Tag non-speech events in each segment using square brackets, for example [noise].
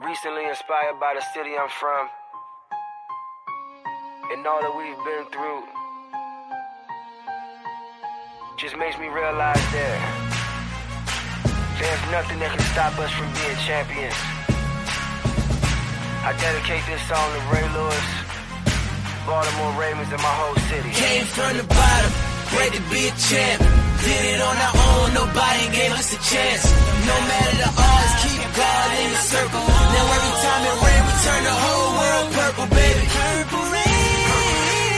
recently inspired by the city I'm from and all that we've been through. Just makes me realize that there's nothing that can stop us from being champions. I dedicate this song to Ray Lewis, Baltimore Ravens, and my whole city. Came from the bottom, great to be a champ. Did it on our own, nobody gave us a chance. No matter the odds, God in the circle. Now every time it we turn the whole world purple, baby.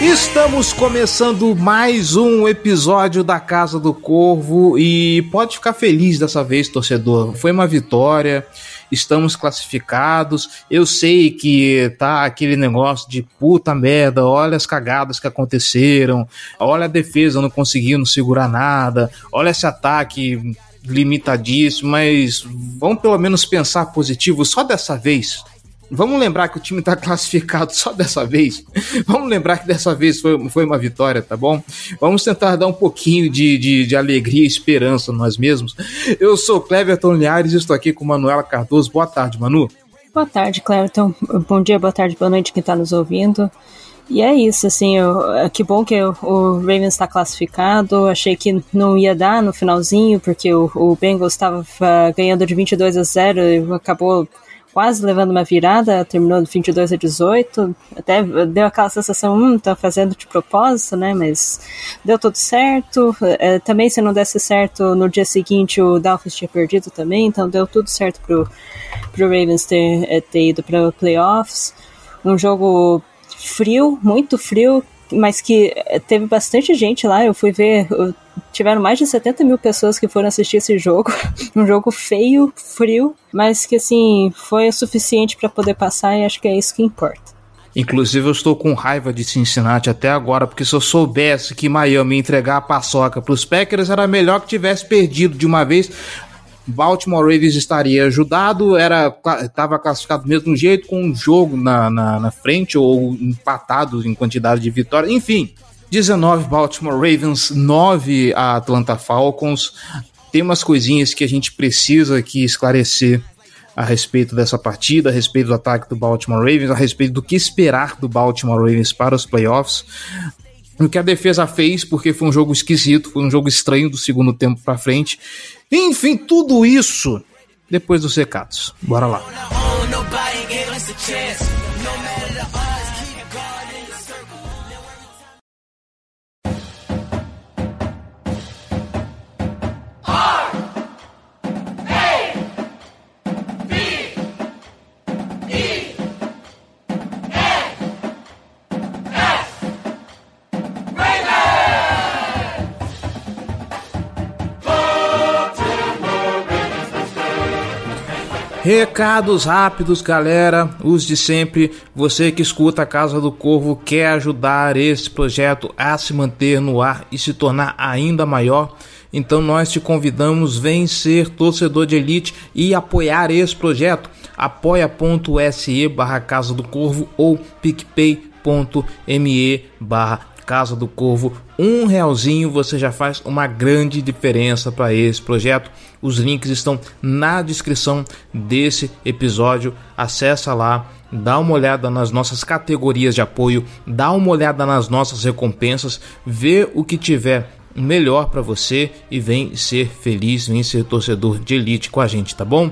Estamos começando mais um episódio da Casa do Corvo e pode ficar feliz dessa vez, torcedor. Foi uma vitória, estamos classificados. Eu sei que tá aquele negócio de puta merda, olha as cagadas que aconteceram, olha a defesa não conseguindo segurar nada, olha esse ataque limitadíssimo, mas vamos pelo menos pensar positivo só dessa vez. Vamos lembrar que o time está [laughs] classificado só dessa vez. Vamos lembrar que dessa vez foi, foi uma vitória, tá bom? Vamos tentar dar um pouquinho de, de, de alegria e esperança nós mesmos. Eu sou Cleverton Liares e estou aqui com Manuela Cardoso. Boa tarde, Manu. Boa tarde, Cleverton. Bom dia, boa tarde, boa noite quem está nos ouvindo. E é isso, assim, eu, que bom que o, Ravens está classificado. Achei que não ia dar no finalzinho, porque o, o Bengals estava uh, ganhando de 22 a 0 e acabou quase levando uma virada, terminou de 22 a 18, até deu aquela sensação, hum, tá fazendo de propósito, né, mas deu tudo certo, é, também se não desse certo, no dia seguinte o Dolphins tinha perdido também, então deu tudo certo pro, pro Ravens ter, é, ter ido para playoffs, um jogo frio, muito frio, mas que teve bastante gente lá, eu fui ver, tiveram mais de 70 mil pessoas que foram assistir esse jogo. [laughs] um jogo feio, frio, mas que assim foi o suficiente para poder passar e acho que é isso que importa. Inclusive, eu estou com raiva de Cincinnati até agora, porque se eu soubesse que Miami ia entregar a paçoca para os Packers, era melhor que tivesse perdido de uma vez. Baltimore Ravens estaria ajudado, era estava classificado do mesmo jeito, com um jogo na, na, na frente ou empatado em quantidade de vitórias, enfim. 19 Baltimore Ravens, 9 a Atlanta Falcons. Tem umas coisinhas que a gente precisa aqui esclarecer a respeito dessa partida, a respeito do ataque do Baltimore Ravens, a respeito do que esperar do Baltimore Ravens para os playoffs. O que a defesa fez, porque foi um jogo esquisito, foi um jogo estranho do segundo tempo para frente. Enfim, tudo isso depois dos recados. Bora lá. Recados rápidos, galera, os de sempre. Você que escuta a Casa do Corvo quer ajudar esse projeto a se manter no ar e se tornar ainda maior. Então nós te convidamos, vem ser torcedor de elite e apoiar esse projeto. apoia.se barra Casa do Corvo ou picpay.me barra Casa do Corvo, um realzinho você já faz uma grande diferença para esse projeto. Os links estão na descrição desse episódio. Acessa lá, dá uma olhada nas nossas categorias de apoio, dá uma olhada nas nossas recompensas, vê o que tiver melhor para você e vem ser feliz, vem ser torcedor de elite com a gente, tá bom?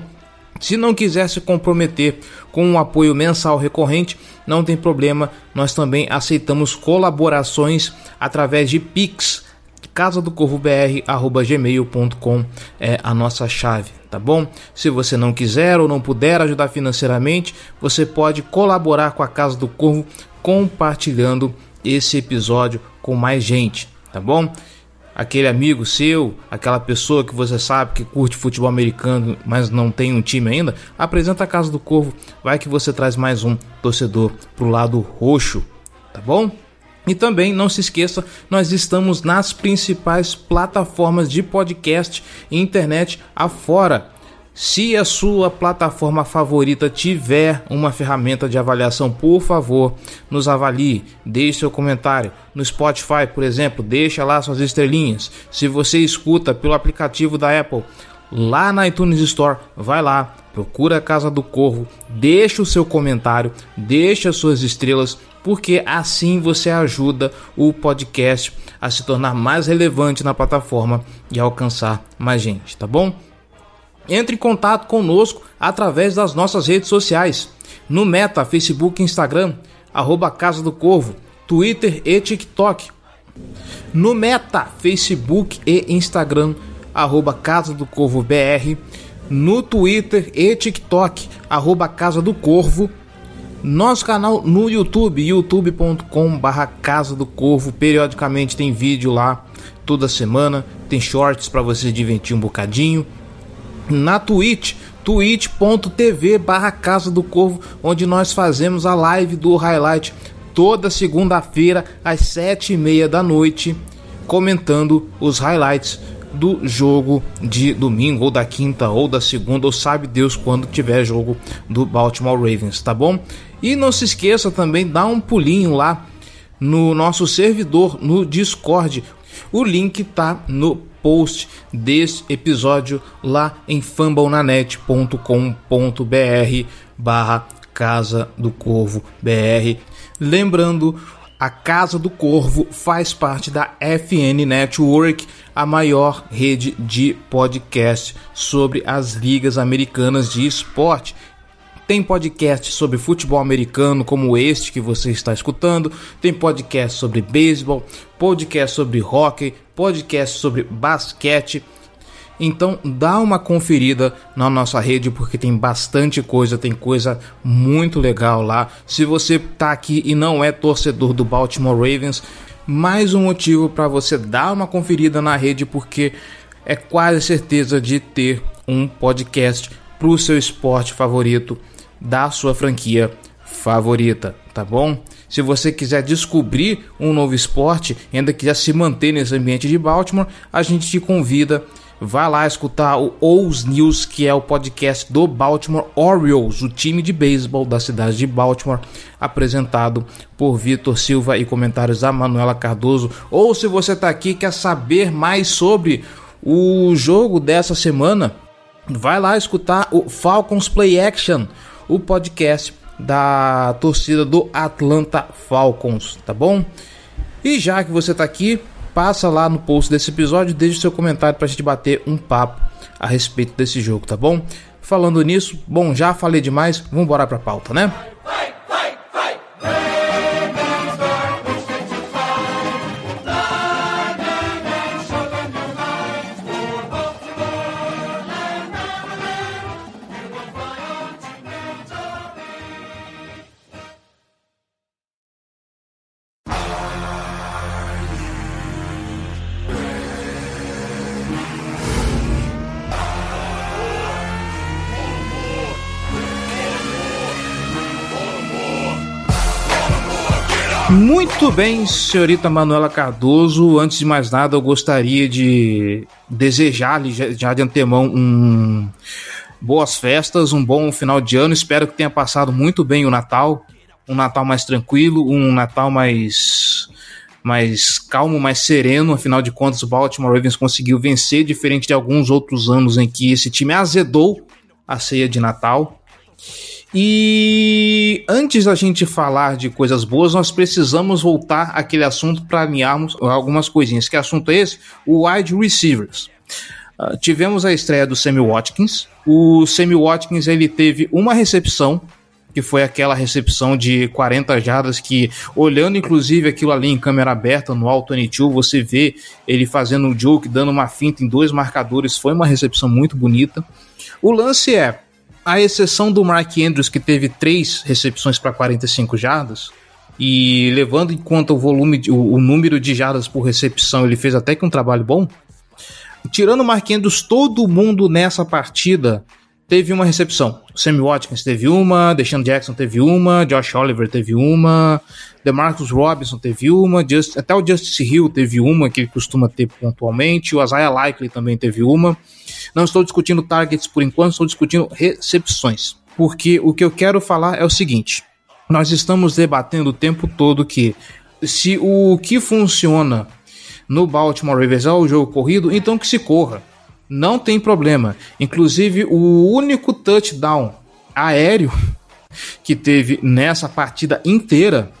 Se não quiser se comprometer com um apoio mensal recorrente, não tem problema, nós também aceitamos colaborações através de Pix. Casa do Corvo é a nossa chave, tá bom? Se você não quiser ou não puder ajudar financeiramente, você pode colaborar com a Casa do Corvo compartilhando esse episódio com mais gente, tá bom? Aquele amigo seu, aquela pessoa que você sabe que curte futebol americano, mas não tem um time ainda, apresenta a Casa do Corvo, vai que você traz mais um torcedor pro lado roxo, tá bom? E também não se esqueça, nós estamos nas principais plataformas de podcast e internet afora. Se a sua plataforma favorita tiver uma ferramenta de avaliação, por favor, nos avalie, deixe seu comentário. No Spotify, por exemplo, deixa lá suas estrelinhas. Se você escuta pelo aplicativo da Apple, lá na iTunes Store, vai lá, procura a Casa do Corvo, deixa o seu comentário, deixa suas estrelas, porque assim você ajuda o podcast a se tornar mais relevante na plataforma e alcançar mais gente, tá bom? Entre em contato conosco através das nossas redes sociais, no Meta, Facebook e Instagram, arroba Casa do Corvo, Twitter e TikTok. No Meta, Facebook e Instagram, arroba Casa do Corvo BR. No Twitter e TikTok, arroba Casa do Corvo. Nosso canal no YouTube, youtube.com Casa do Corvo. Periodicamente tem vídeo lá, toda semana. Tem shorts para você divertir um bocadinho. Na Twitch, twitch.tv barra Casa do Corvo, onde nós fazemos a live do highlight toda segunda-feira às sete e meia da noite, comentando os highlights do jogo de domingo, ou da quinta, ou da segunda, ou sabe Deus quando tiver jogo do Baltimore Ravens, tá bom? E não se esqueça também, dá um pulinho lá no nosso servidor no Discord. O link tá no post desse episódio lá em fumblenanet.com.br barra Casa do Corvo BR. Lembrando, a Casa do Corvo faz parte da FN Network, a maior rede de podcast sobre as ligas americanas de esporte. Tem podcast sobre futebol americano, como este que você está escutando. Tem podcast sobre beisebol, podcast sobre hockey, podcast sobre basquete. Então dá uma conferida na nossa rede porque tem bastante coisa, tem coisa muito legal lá. Se você tá aqui e não é torcedor do Baltimore Ravens, mais um motivo para você dar uma conferida na rede porque é quase certeza de ter um podcast para o seu esporte favorito da sua franquia favorita, tá bom? Se você quiser descobrir um novo esporte ainda quiser se manter nesse ambiente de Baltimore, a gente te convida Vá lá escutar o Ous News, que é o podcast do Baltimore Orioles, o time de beisebol da cidade de Baltimore, apresentado por Vitor Silva e comentários da Manuela Cardoso. Ou se você está aqui e quer saber mais sobre o jogo dessa semana, vai lá escutar o Falcons Play Action, o podcast da torcida do Atlanta Falcons, tá bom? E já que você está aqui, passa lá no post desse episódio, deixe seu comentário para a gente bater um papo a respeito desse jogo, tá bom? Falando nisso, bom, já falei demais, vamos embora para a pauta, né? Muito bem, senhorita Manuela Cardoso. Antes de mais nada, eu gostaria de desejar-lhe já de antemão um boas festas, um bom final de ano. Espero que tenha passado muito bem o Natal, um Natal mais tranquilo, um Natal mais mais calmo, mais sereno. Afinal de contas, o Baltimore Ravens conseguiu vencer, diferente de alguns outros anos em que esse time azedou a ceia de Natal. E antes da gente falar de coisas boas, nós precisamos voltar àquele assunto para alinharmos algumas coisinhas. Que assunto é esse? O wide receivers. Uh, tivemos a estreia do Sammy Watkins. O Sammy Watkins ele teve uma recepção, que foi aquela recepção de 40 jardas que, olhando inclusive aquilo ali em câmera aberta no Alto N2, você vê ele fazendo um joke, dando uma finta em dois marcadores. Foi uma recepção muito bonita. O lance é, a exceção do Mark Andrews, que teve três recepções para 45 jardas, e levando em conta o volume, o, o, número de jardas por recepção, ele fez até que um trabalho bom. Tirando o Mark Andrews, todo mundo nessa partida teve uma recepção. O Sammy Watkins teve uma, Deshaun Jackson teve uma, Josh Oliver teve uma, DeMarcus Robinson teve uma, Just, até o Justice Hill teve uma, que ele costuma ter pontualmente, o Isaiah Likely também teve uma. Não estou discutindo targets por enquanto, estou discutindo recepções. Porque o que eu quero falar é o seguinte: nós estamos debatendo o tempo todo que se o que funciona no Baltimore Ravens é o jogo corrido, então que se corra. Não tem problema. Inclusive, o único touchdown aéreo que teve nessa partida inteira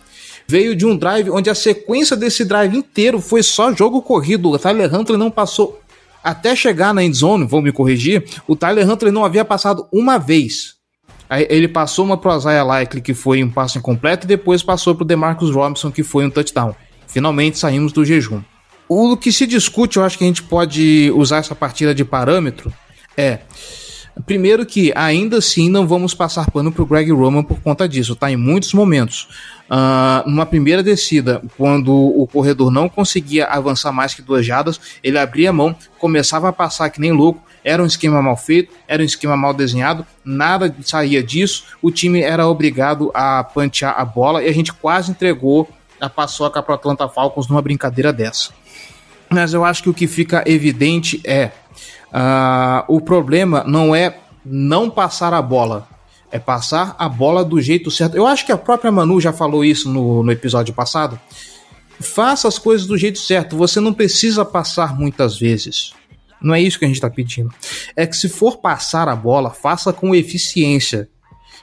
veio de um drive onde a sequência desse drive inteiro foi só jogo corrido. O Tyler Huntley não passou até chegar na endzone, vou me corrigir. O Tyler Huntley não havia passado uma vez. Ele passou uma pro Isaiah Likely, que foi um passo incompleto, e depois passou pro DeMarcus Robinson, que foi um touchdown. Finalmente saímos do jejum. O que se discute, eu acho que a gente pode usar essa partida de parâmetro, é Primeiro que ainda assim não vamos passar pano pro Greg Roman por conta disso, tá? Em muitos momentos. Uh, numa primeira descida, quando o corredor não conseguia avançar mais que duas jadas, ele abria a mão, começava a passar que nem louco, era um esquema mal feito, era um esquema mal desenhado, nada saía disso, o time era obrigado a pantear a bola e a gente quase entregou a paçoca para o Atlanta Falcons numa brincadeira dessa. Mas eu acho que o que fica evidente é Uh, o problema não é não passar a bola, é passar a bola do jeito certo. Eu acho que a própria Manu já falou isso no, no episódio passado. Faça as coisas do jeito certo. Você não precisa passar muitas vezes. Não é isso que a gente está pedindo. É que se for passar a bola, faça com eficiência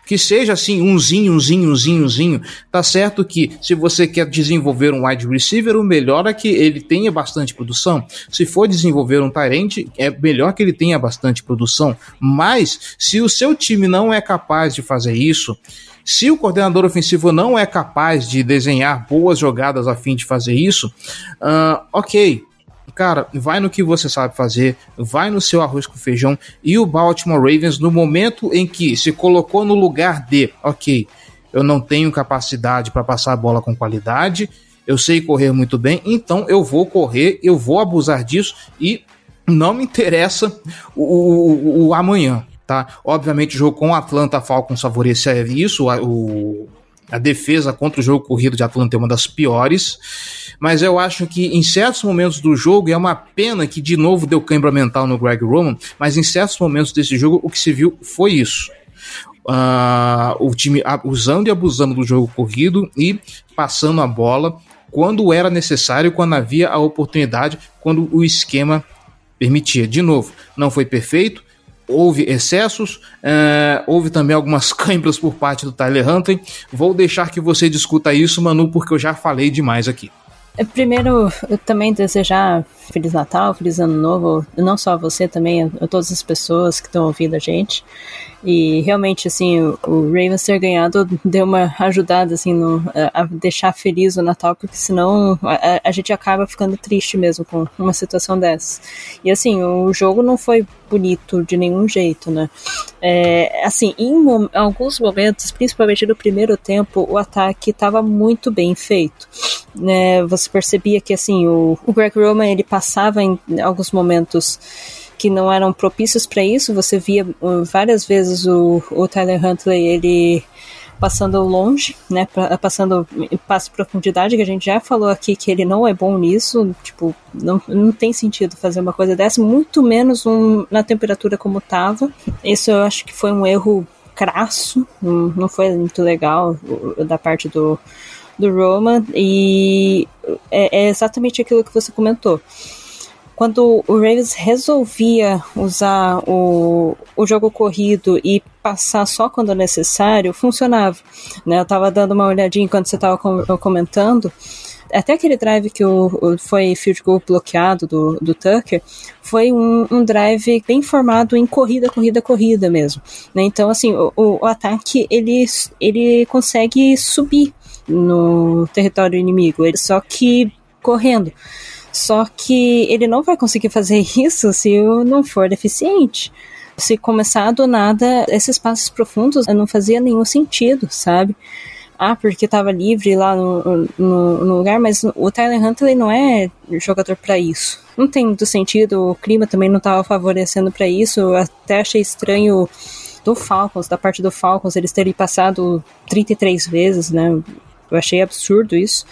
que seja assim, umzinho, umzinho, umzinho, umzinho. Tá certo que se você quer desenvolver um wide receiver, o melhor é que ele tenha bastante produção. Se for desenvolver um Tyrant, é melhor que ele tenha bastante produção. Mas se o seu time não é capaz de fazer isso, se o coordenador ofensivo não é capaz de desenhar boas jogadas a fim de fazer isso, uh, ok, cara, vai no que você sabe fazer, vai no seu arroz com feijão. E o Baltimore Ravens, no momento em que se colocou no lugar de, ok, eu não tenho capacidade para passar a bola com qualidade, eu sei correr muito bem, então eu vou correr, eu vou abusar disso e não me interessa o, o, o amanhã. Tá? Obviamente, o jogo com o Atlanta Falcons favorecia isso, o, a defesa contra o jogo corrido de Atlanta é uma das piores mas eu acho que em certos momentos do jogo, é uma pena que de novo deu cãibra mental no Greg Roman, mas em certos momentos desse jogo o que se viu foi isso. Uh, o time usando e abusando do jogo corrido e passando a bola quando era necessário, quando havia a oportunidade, quando o esquema permitia. De novo, não foi perfeito, houve excessos, uh, houve também algumas [laughs] câimbras por parte do Tyler Huntley. Vou deixar que você discuta isso, Manu, porque eu já falei demais aqui. É, primeiro, eu também desejar Feliz Natal, Feliz Ano Novo, não só a você, também a todas as pessoas que estão ouvindo a gente. E realmente, assim, o, o Ravens ter ganhado deu uma ajudada, assim, no, a, a, deixar feliz o Natal, porque senão a, a, gente acaba ficando triste mesmo com uma situação dessa. E assim, o jogo não foi bonito de nenhum jeito, né? É, assim, em alguns momentos, principalmente no primeiro tempo, o ataque estava muito bem feito. Né? Você percebia que, assim, o, o Greg Roman, ele passava em alguns momentos que não eram propícios para isso. Você via uh, várias vezes o, o Tyler Huntley ele passando longe, né, passando passo profundidade, que a gente já falou aqui que ele não é bom nisso, tipo, não, não tem sentido fazer uma coisa dessa, muito menos um, na temperatura como tava. Isso eu acho que foi um erro crasso, não, foi muito legal da parte do, do Roman, e é, é exatamente aquilo que você comentou quando o Ravens resolvia usar o, o jogo corrido e passar só quando necessário, funcionava. Né? Eu estava dando uma olhadinha enquanto você estava comentando. Até aquele drive que o, o, foi field goal bloqueado do, do Tucker foi um, um, drive bem formado em corrida, corrida, corrida mesmo. Né? Então, assim, o, o, ataque ele, ele consegue subir no território inimigo, ele só que correndo. Só que ele não vai conseguir fazer [laughs] isso se não for deficiente. Se começar do nada, esses passos profundos não fazia nenhum sentido, sabe? Ah, porque estava livre lá no, no, no, lugar, mas o Tyler Huntley não é jogador para isso. Não tem muito sentido, o clima também não estava favorecendo para isso. Eu até achei estranho do Falcons, da parte do Falcons, eles terem passado 33 vezes, né? Eu achei absurdo isso.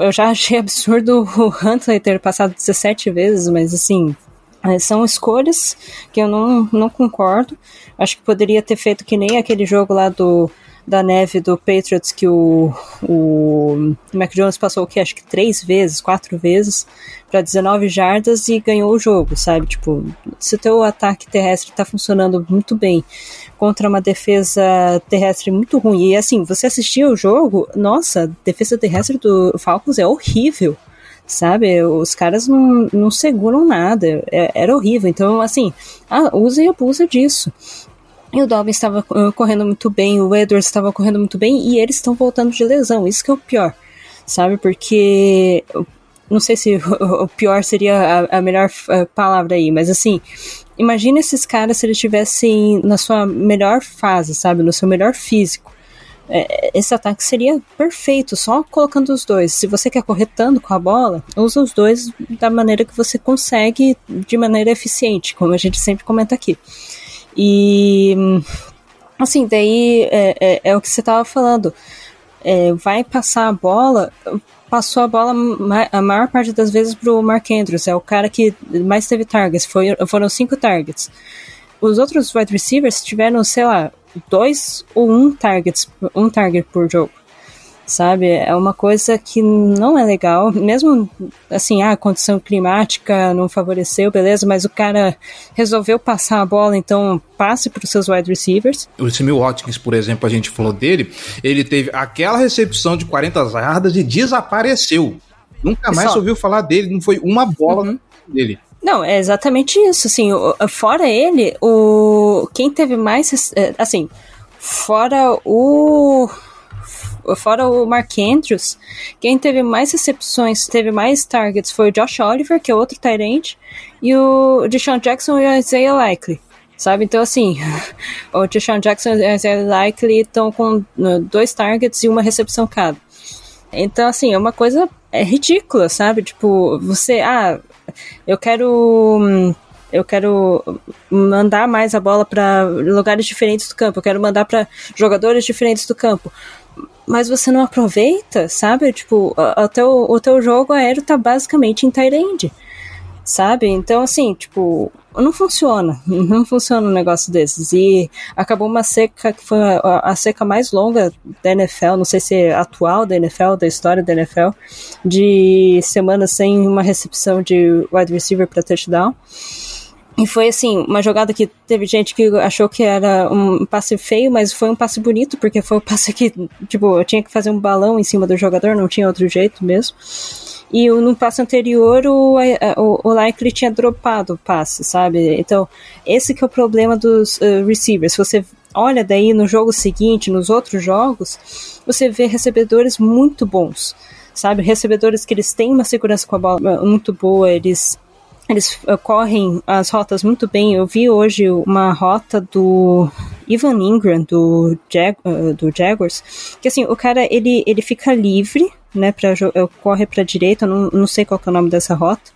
Eu já achei absurdo [laughs] o Huntley ter passado 17 vezes, mas assim, é, são escolhas que eu não, não concordo. Acho que poderia ter feito que nem aquele jogo lá do da neve do Patriots que o, o Mac Jones passou que acho que três vezes, quatro vezes para 19 jardas e ganhou o jogo, sabe? Tipo, se o teu ataque terrestre tá funcionando muito bem contra uma defesa terrestre muito ruim, e assim, você assistia o jogo, nossa, a defesa terrestre do Falcons é horrível sabe? Os caras não, não seguram nada, é, era horrível. Então, assim, ah, usa e abusa disso. E o Dobbins estava uh, correndo muito bem, o Edwards estava correndo muito bem e eles estão voltando de lesão. Isso que é o pior, sabe? Porque não sei se [laughs] o pior seria a, a melhor uh, palavra aí, mas assim, imagina esses caras se eles estivessem na sua melhor fase, sabe? No seu melhor físico. É, esse ataque seria perfeito, só colocando os dois. Se você quer correr tanto com a bola, usa os dois da maneira que você consegue, de maneira eficiente, como a gente sempre comenta aqui. E assim, daí é, é, é o que você estava falando. É, vai passar a bola, passou a bola a maior parte das vezes pro Mark Andrews, é o cara que mais teve targets, foi, foram cinco targets. Os outros wide receivers tiveram, sei lá, dois ou um targets, um target por jogo sabe? É uma coisa que não é legal, mesmo assim, a condição climática não favoreceu, beleza, mas o cara resolveu passar a bola, então passe para os seus wide receivers. O Samuel Watkins, por exemplo, a gente falou dele, ele teve aquela recepção de 40 jardas e desapareceu. Nunca mais ouviu falar dele, não foi uma bola uhum. dele. Não, é exatamente isso, assim, fora ele, o quem teve mais, é, assim, fora o fora o Mark Andrews, quem teve mais recepções, teve mais targets foi o Josh Oliver, que é outro Tyrant, e o Deshaun Jackson e o Isaiah Likely. Sabe? Então, assim, [laughs] o Deshaun Jackson e o Isaiah Likely estão com dois targets e uma recepção cada. Então, assim, é uma coisa é ridícula, sabe? Tipo, você, ah, eu quero eu quero mandar mais a bola para lugares diferentes do campo, eu quero mandar para jogadores diferentes do campo mas você não aproveita, sabe? Tipo, o teu, o teu jogo aéreo tá basicamente em Tyrande, sabe? Então, assim, tipo, não funciona, [laughs] não funciona um negócio desses. E acabou uma seca que foi a, a, seca mais longa da NFL, não sei se é atual da NFL, da história da NFL, de semanas sem uma recepção de wide receiver para touchdown. E foi assim, uma jogada que teve gente que achou que era um passe feio, mas foi um passe bonito, porque foi um [laughs] passe que, tipo, eu tinha que fazer um balão em cima do jogador, não tinha outro jeito mesmo. E no passe anterior, o, o, o Likely tinha dropado o passe, sabe? Então, esse que é o problema dos uh, receivers. Você olha daí no jogo seguinte, nos outros jogos, você vê recebedores muito bons, sabe? Recebedores que eles têm uma segurança com a bola muito boa, eles eles uh, correm as rotas muito bem. Eu vi hoje uma rota do Ivan Ingram, do, Jag, uh, do Jaguars, que assim, o cara, ele, ele fica livre, né, pra, corre pra direita, não, não sei qual é o nome dessa rota,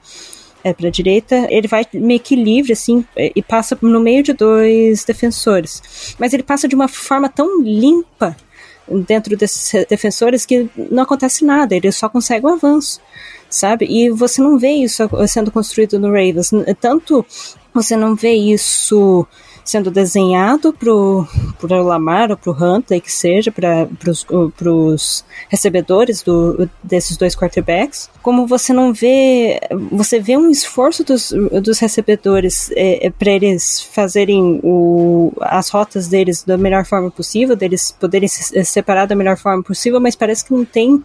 é pra direita, ele vai meio que livre, assim, e passa no meio de dois defensores. Mas ele passa de uma forma tão limpa dentro desses defensores que não acontece nada, ele só consegue o um avanço sabe? E você não vê isso sendo construído no Ravens. Tanto você não vê isso sendo desenhado pro, pro Lamar ou pro Huntley, que seja, para os recebedores do, desses dois quarterbacks, como você não vê, você vê um esforço dos, dos recebedores é, é para eles fazerem o, as rotas deles da melhor forma possível, deles poderem se separar da melhor forma possível, mas parece que não tem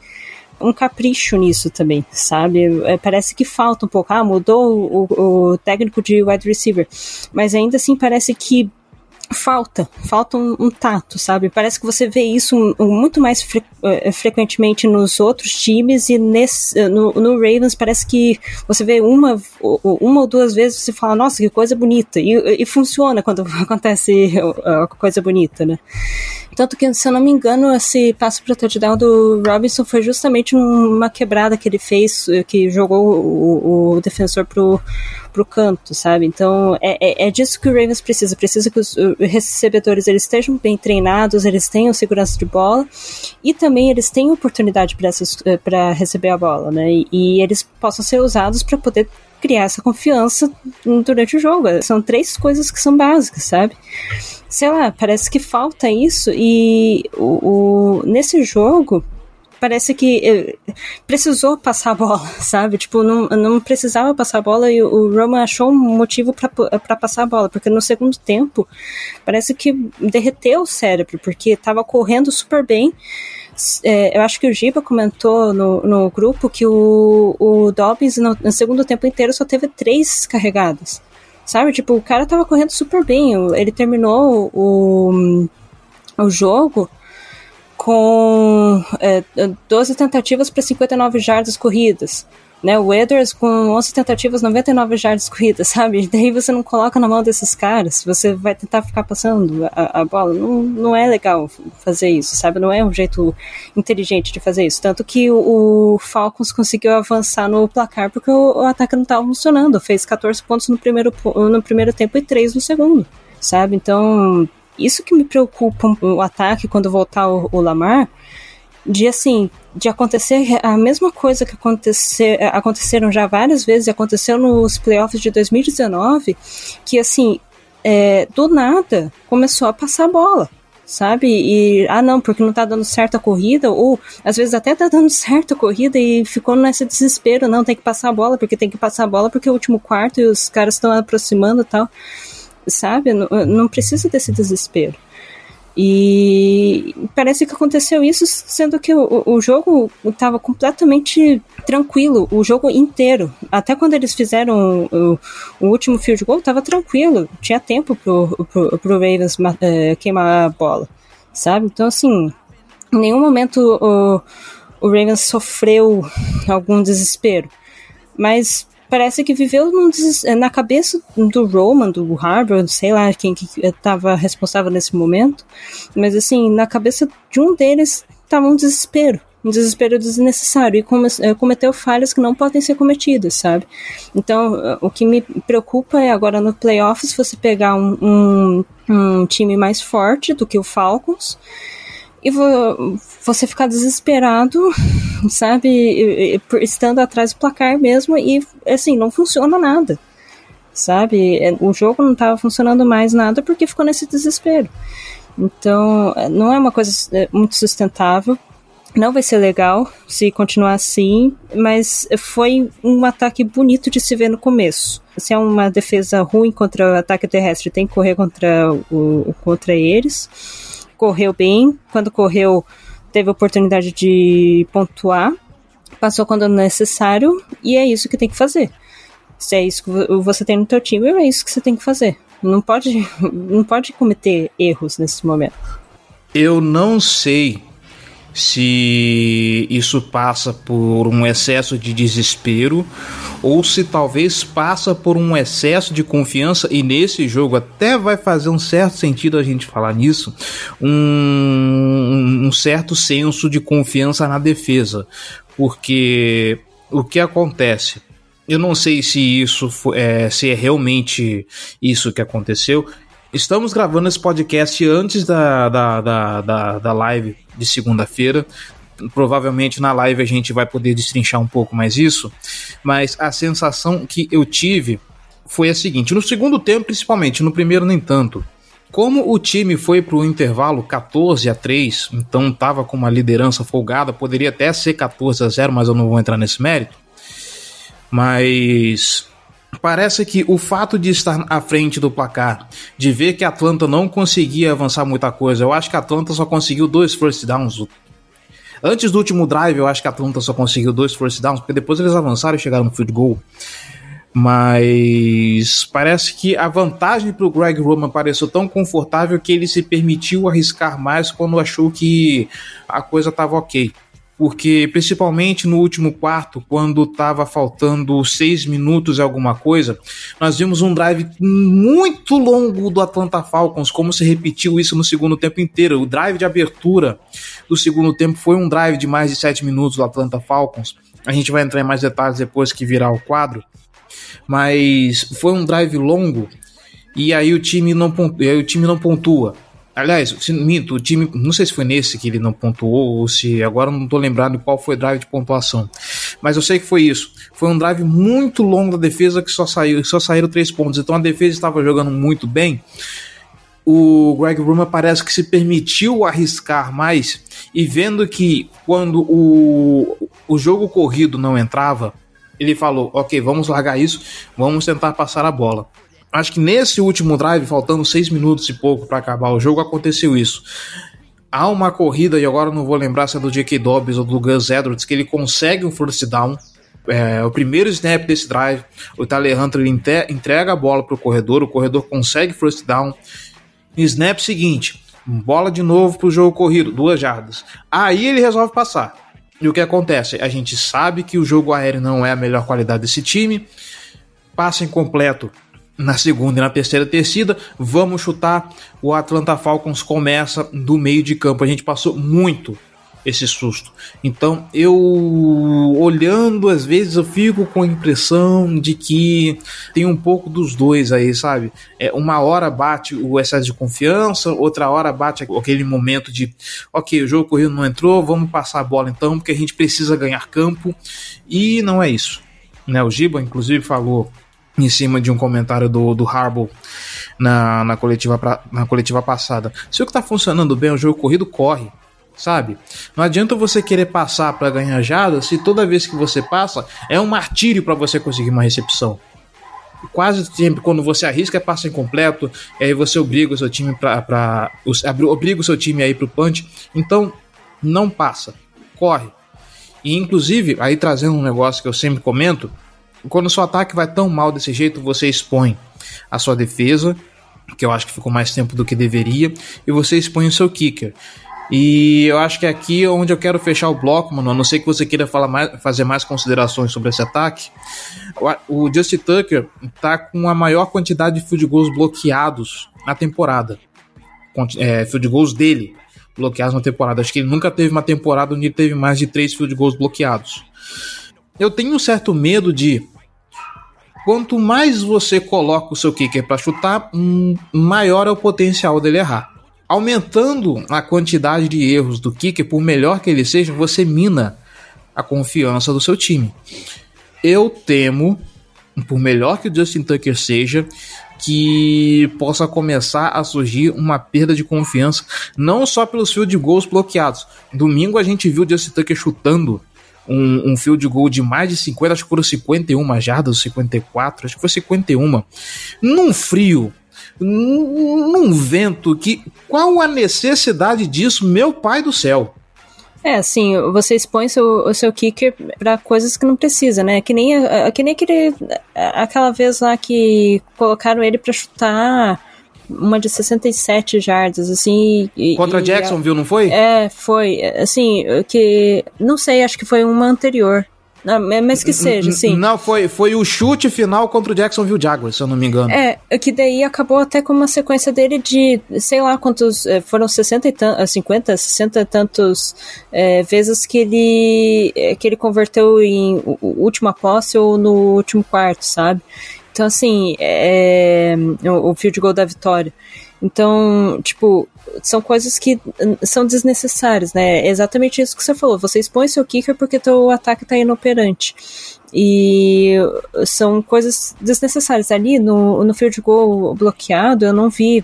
um capricho nisso também, sabe? É, parece que falta um pouco. Ah, mudou o, o técnico de wide receiver, mas ainda assim parece que falta, falta um, um, tato, sabe? Parece que você vê isso muito mais fre uh, frequentemente nos outros times e nesse, uh, no, no, Ravens parece que você vê uma, uma ou duas vezes você fala, nossa, que coisa bonita, e, e funciona quando [laughs] acontece uh, coisa bonita, né? Tanto que, se eu não me engano, esse passo para touchdown do Robinson foi justamente uma quebrada que ele fez, que jogou o, o defensor pro, pro canto, sabe? Então, é, é, é, disso que o Ravens precisa. Precisa que os recebedores eles estejam bem treinados, eles tenham segurança de bola e também eles tenham oportunidade para receber a bola, né? E, e eles possam ser usados para poder criar essa confiança durante o jogo. São três coisas que são básicas, sabe? Sei lá, parece que falta isso e o, o nesse jogo parece que eh, precisou passar a bola, [laughs] sabe? Tipo, não, não precisava passar a bola e o Roman achou um motivo para passar a bola, porque no segundo tempo parece que derreteu o cérebro, porque estava correndo super bem. É, eu acho que o Giba comentou no, no grupo que o, o Dobbins no, no segundo tempo inteiro só teve três carregadas. Sabe? Tipo, o cara tava correndo super bem. Ele terminou o, o jogo com é, 12 tentativas para 59 jardas corridas. Né, o Edwards com 11 tentativas, 99 jardas corridas, [laughs] sabe? Daí você não coloca na mão desses caras, você vai tentar ficar passando a, a, bola. Não, não é legal fazer isso, sabe? Não é um jeito inteligente de fazer isso. Tanto que o, o Falcons conseguiu avançar no placar porque o, o ataque não estava funcionando. Fez 14 pontos no primeiro, no primeiro tempo e 3 no segundo, sabe? Então, isso que me preocupa o ataque quando voltar o, o Lamar, de assim, de acontecer a mesma coisa que acontecer, aconteceram já várias vezes, aconteceu nos playoffs de 2019, que assim, é, do nada começou a passar a bola sabe? E, ah, não, porque não tá dando certo a corrida, ou às vezes até tá dando certo a corrida e ficou nesse desespero, não, tem que passar a bola, porque tem que passar a bola, porque é o último quarto e os caras estão aproximando e tal sabe? Não, não precisa desse desespero. E parece que aconteceu isso, sendo que o, o jogo estava completamente tranquilo, o jogo inteiro. Até quando eles fizeram o, o último field goal, estava tranquilo, tinha tempo pro, pro, pro Ravens uh, queimar a bola, sabe? Então, assim, em nenhum momento o, o Ravens sofreu algum desespero. Mas parece que viveu na cabeça do Roman, do Harbour, sei lá quem que estava responsável nesse momento, mas assim, na cabeça de um deles estava um desespero, um desespero desnecessário e eh, cometeu falhas que não podem ser cometidas, sabe? Então, eh, o que me preocupa é agora no playoffs você pegar um, um, um time mais forte do que o Falcons e você ficar desesperado, [laughs] sabe, estando atrás do placar mesmo e assim, não funciona nada. Sabe? É, o jogo não estava funcionando mais nada porque ficou nesse desespero. Então, é, não é uma coisa é, muito sustentável. Não vai ser legal se continuar assim, mas foi um ataque bonito de se ver no começo. Se é uma defesa ruim contra o ataque terrestre, tem que correr contra, o, contra eles correu bem, quando correu teve oportunidade de pontuar, passou quando necessário e é isso que tem que fazer. Se é isso que você tem no teu time, é isso que você tem que fazer. Não pode, [laughs] não pode cometer erros nesse momento. Eu não sei se isso passa por um excesso de desespero ou se talvez passa por um excesso de confiança e nesse jogo até vai fazer um certo sentido a gente falar nisso, um, um certo senso de confiança na defesa, porque o que acontece? Eu não sei se isso é, se é realmente isso que aconteceu. Estamos gravando esse podcast antes da, da, da, da, da live de segunda-feira. Provavelmente na live a gente vai poder destrinchar um pouco mais isso, mas a sensação que eu tive foi a seguinte: no segundo tempo, principalmente, no primeiro nem tanto. Como o time foi para o intervalo 14 a 3, então estava com uma liderança folgada, poderia até ser 14 a 0, mas eu não vou entrar nesse mérito. Mas Parece que o fato de estar à frente do placar, de ver que a Atlanta não conseguia avançar muita coisa, eu acho que a Atlanta só conseguiu dois first downs. Antes do último drive, eu acho que a Atlanta só conseguiu dois first downs, porque depois eles avançaram e chegaram no field goal. Mas parece que a vantagem para o Greg Roman pareceu tão confortável que ele se permitiu arriscar mais quando achou que a coisa estava ok porque principalmente no último quarto, quando estava faltando seis minutos e alguma coisa, nós vimos um drive muito longo do Atlanta Falcons, como se repetiu isso no segundo tempo inteiro. O drive de abertura do segundo tempo foi um drive de mais de sete minutos do Atlanta Falcons. A gente vai entrar em mais detalhes depois que virar o quadro, mas foi um drive longo e aí o time não, aí o time não pontua Aliás, se, minto, o time, não sei se foi nesse que ele não pontuou ou se agora não tô lembrando qual foi o drive de pontuação. Mas eu sei que foi isso. Foi um drive muito longo da defesa que só saiu, só saíram três pontos. Então a defesa estava jogando muito bem. O Greg Roman parece que se permitiu arriscar mais e vendo que quando o, o jogo corrido não entrava, ele falou: Ok, vamos largar isso, vamos tentar passar a bola. Acho que nesse último drive, faltando seis minutos e pouco para acabar o jogo, aconteceu isso. Há uma corrida, e agora não vou lembrar se é do J.K. Dobbs ou do Gus Edwards, que ele consegue um first down. É, o primeiro snap desse drive, o Tyler Hunter entrega a bola para o corredor, o corredor consegue first down. Snap seguinte, bola de novo para o jogo corrido, duas jardas. Aí ele resolve passar. E o que acontece? A gente sabe que o jogo aéreo não é a melhor qualidade desse time. Passa incompleto na segunda e na terceira descida, vamos chutar. O Atlanta Falcons começa do meio de campo. A gente passou muito esse susto. Então, eu olhando, às vezes eu fico com a impressão de que tem um pouco dos dois aí, sabe? É, uma hora bate o excesso de confiança, outra hora bate aquele momento de, ok, o jogo corrido não entrou, vamos passar a bola então, porque a gente precisa ganhar campo. E não é isso. Né? O Giba, inclusive, falou em cima de um comentário do, do Harbaugh na, na, coletiva pra, na coletiva passada. Se o que está funcionando bem é o jogo corrido, corre. Sabe? Não adianta você querer passar para ganhar jada se toda vez que você passa é um martírio para você conseguir uma recepção. Quase sempre quando você arrisca é passo incompleto, e aí você obriga o seu time para obriga o seu time a ir pro punch. Então, não passa, corre. E inclusive, aí trazendo um negócio que eu sempre comento, quando o seu ataque vai tão mal desse jeito, você expõe a sua defesa, que eu acho que ficou mais tempo do que deveria, e você expõe o seu kicker. E eu acho que é aqui onde eu quero fechar o bloco, mano. A não ser que você queira falar mais, fazer mais considerações sobre esse ataque. O Justin Tucker tá com a maior quantidade de field goals bloqueados na temporada. É, field goals dele bloqueados na temporada. Acho que ele nunca teve uma temporada onde teve mais de três field goals bloqueados eu tenho um certo medo de quanto mais você coloca o seu kicker para chutar, maior é o potencial dele errar. Aumentando a quantidade de erros do kicker, por melhor que ele seja, você mina a confiança do seu time. Eu temo, por melhor que o Justin Tucker seja, que possa começar a surgir uma perda de confiança, não só pelos field goals bloqueados. Domingo a gente viu o Justin Tucker chutando um, um field goal de mais de 50, acho que foram 51 jardas, 54, acho que foi 51. Num frio, num vento que qual a necessidade disso, meu pai do céu? É, assim, você expõe seu, o seu kicker para coisas que não precisa, né? Que nem, que nem aquele, aquela vez lá que colocaram ele para chutar uma de 67 jardas, assim. E, Contra e, Jacksonville, não foi? É, foi. Assim, que. Não sei, acho que foi uma anterior. Mas que seja, sim. Não, foi, foi o chute final contra o Jacksonville Jaguars, se eu não me engano. É, que daí acabou até com uma sequência dele de, sei lá quantos, é, foram 60 e tantos, 50, 60 e tantos é, vezes que ele, é, que ele converteu em última posse ou no último quarto, sabe? Então, assim, é, o, o field goal da vitória. Então, tipo, são coisas que são desnecessárias, né? É exatamente isso que você falou. Você expõe seu kicker porque teu ataque tá inoperante. E são coisas desnecessárias. Ali no, no field goal bloqueado, eu não vi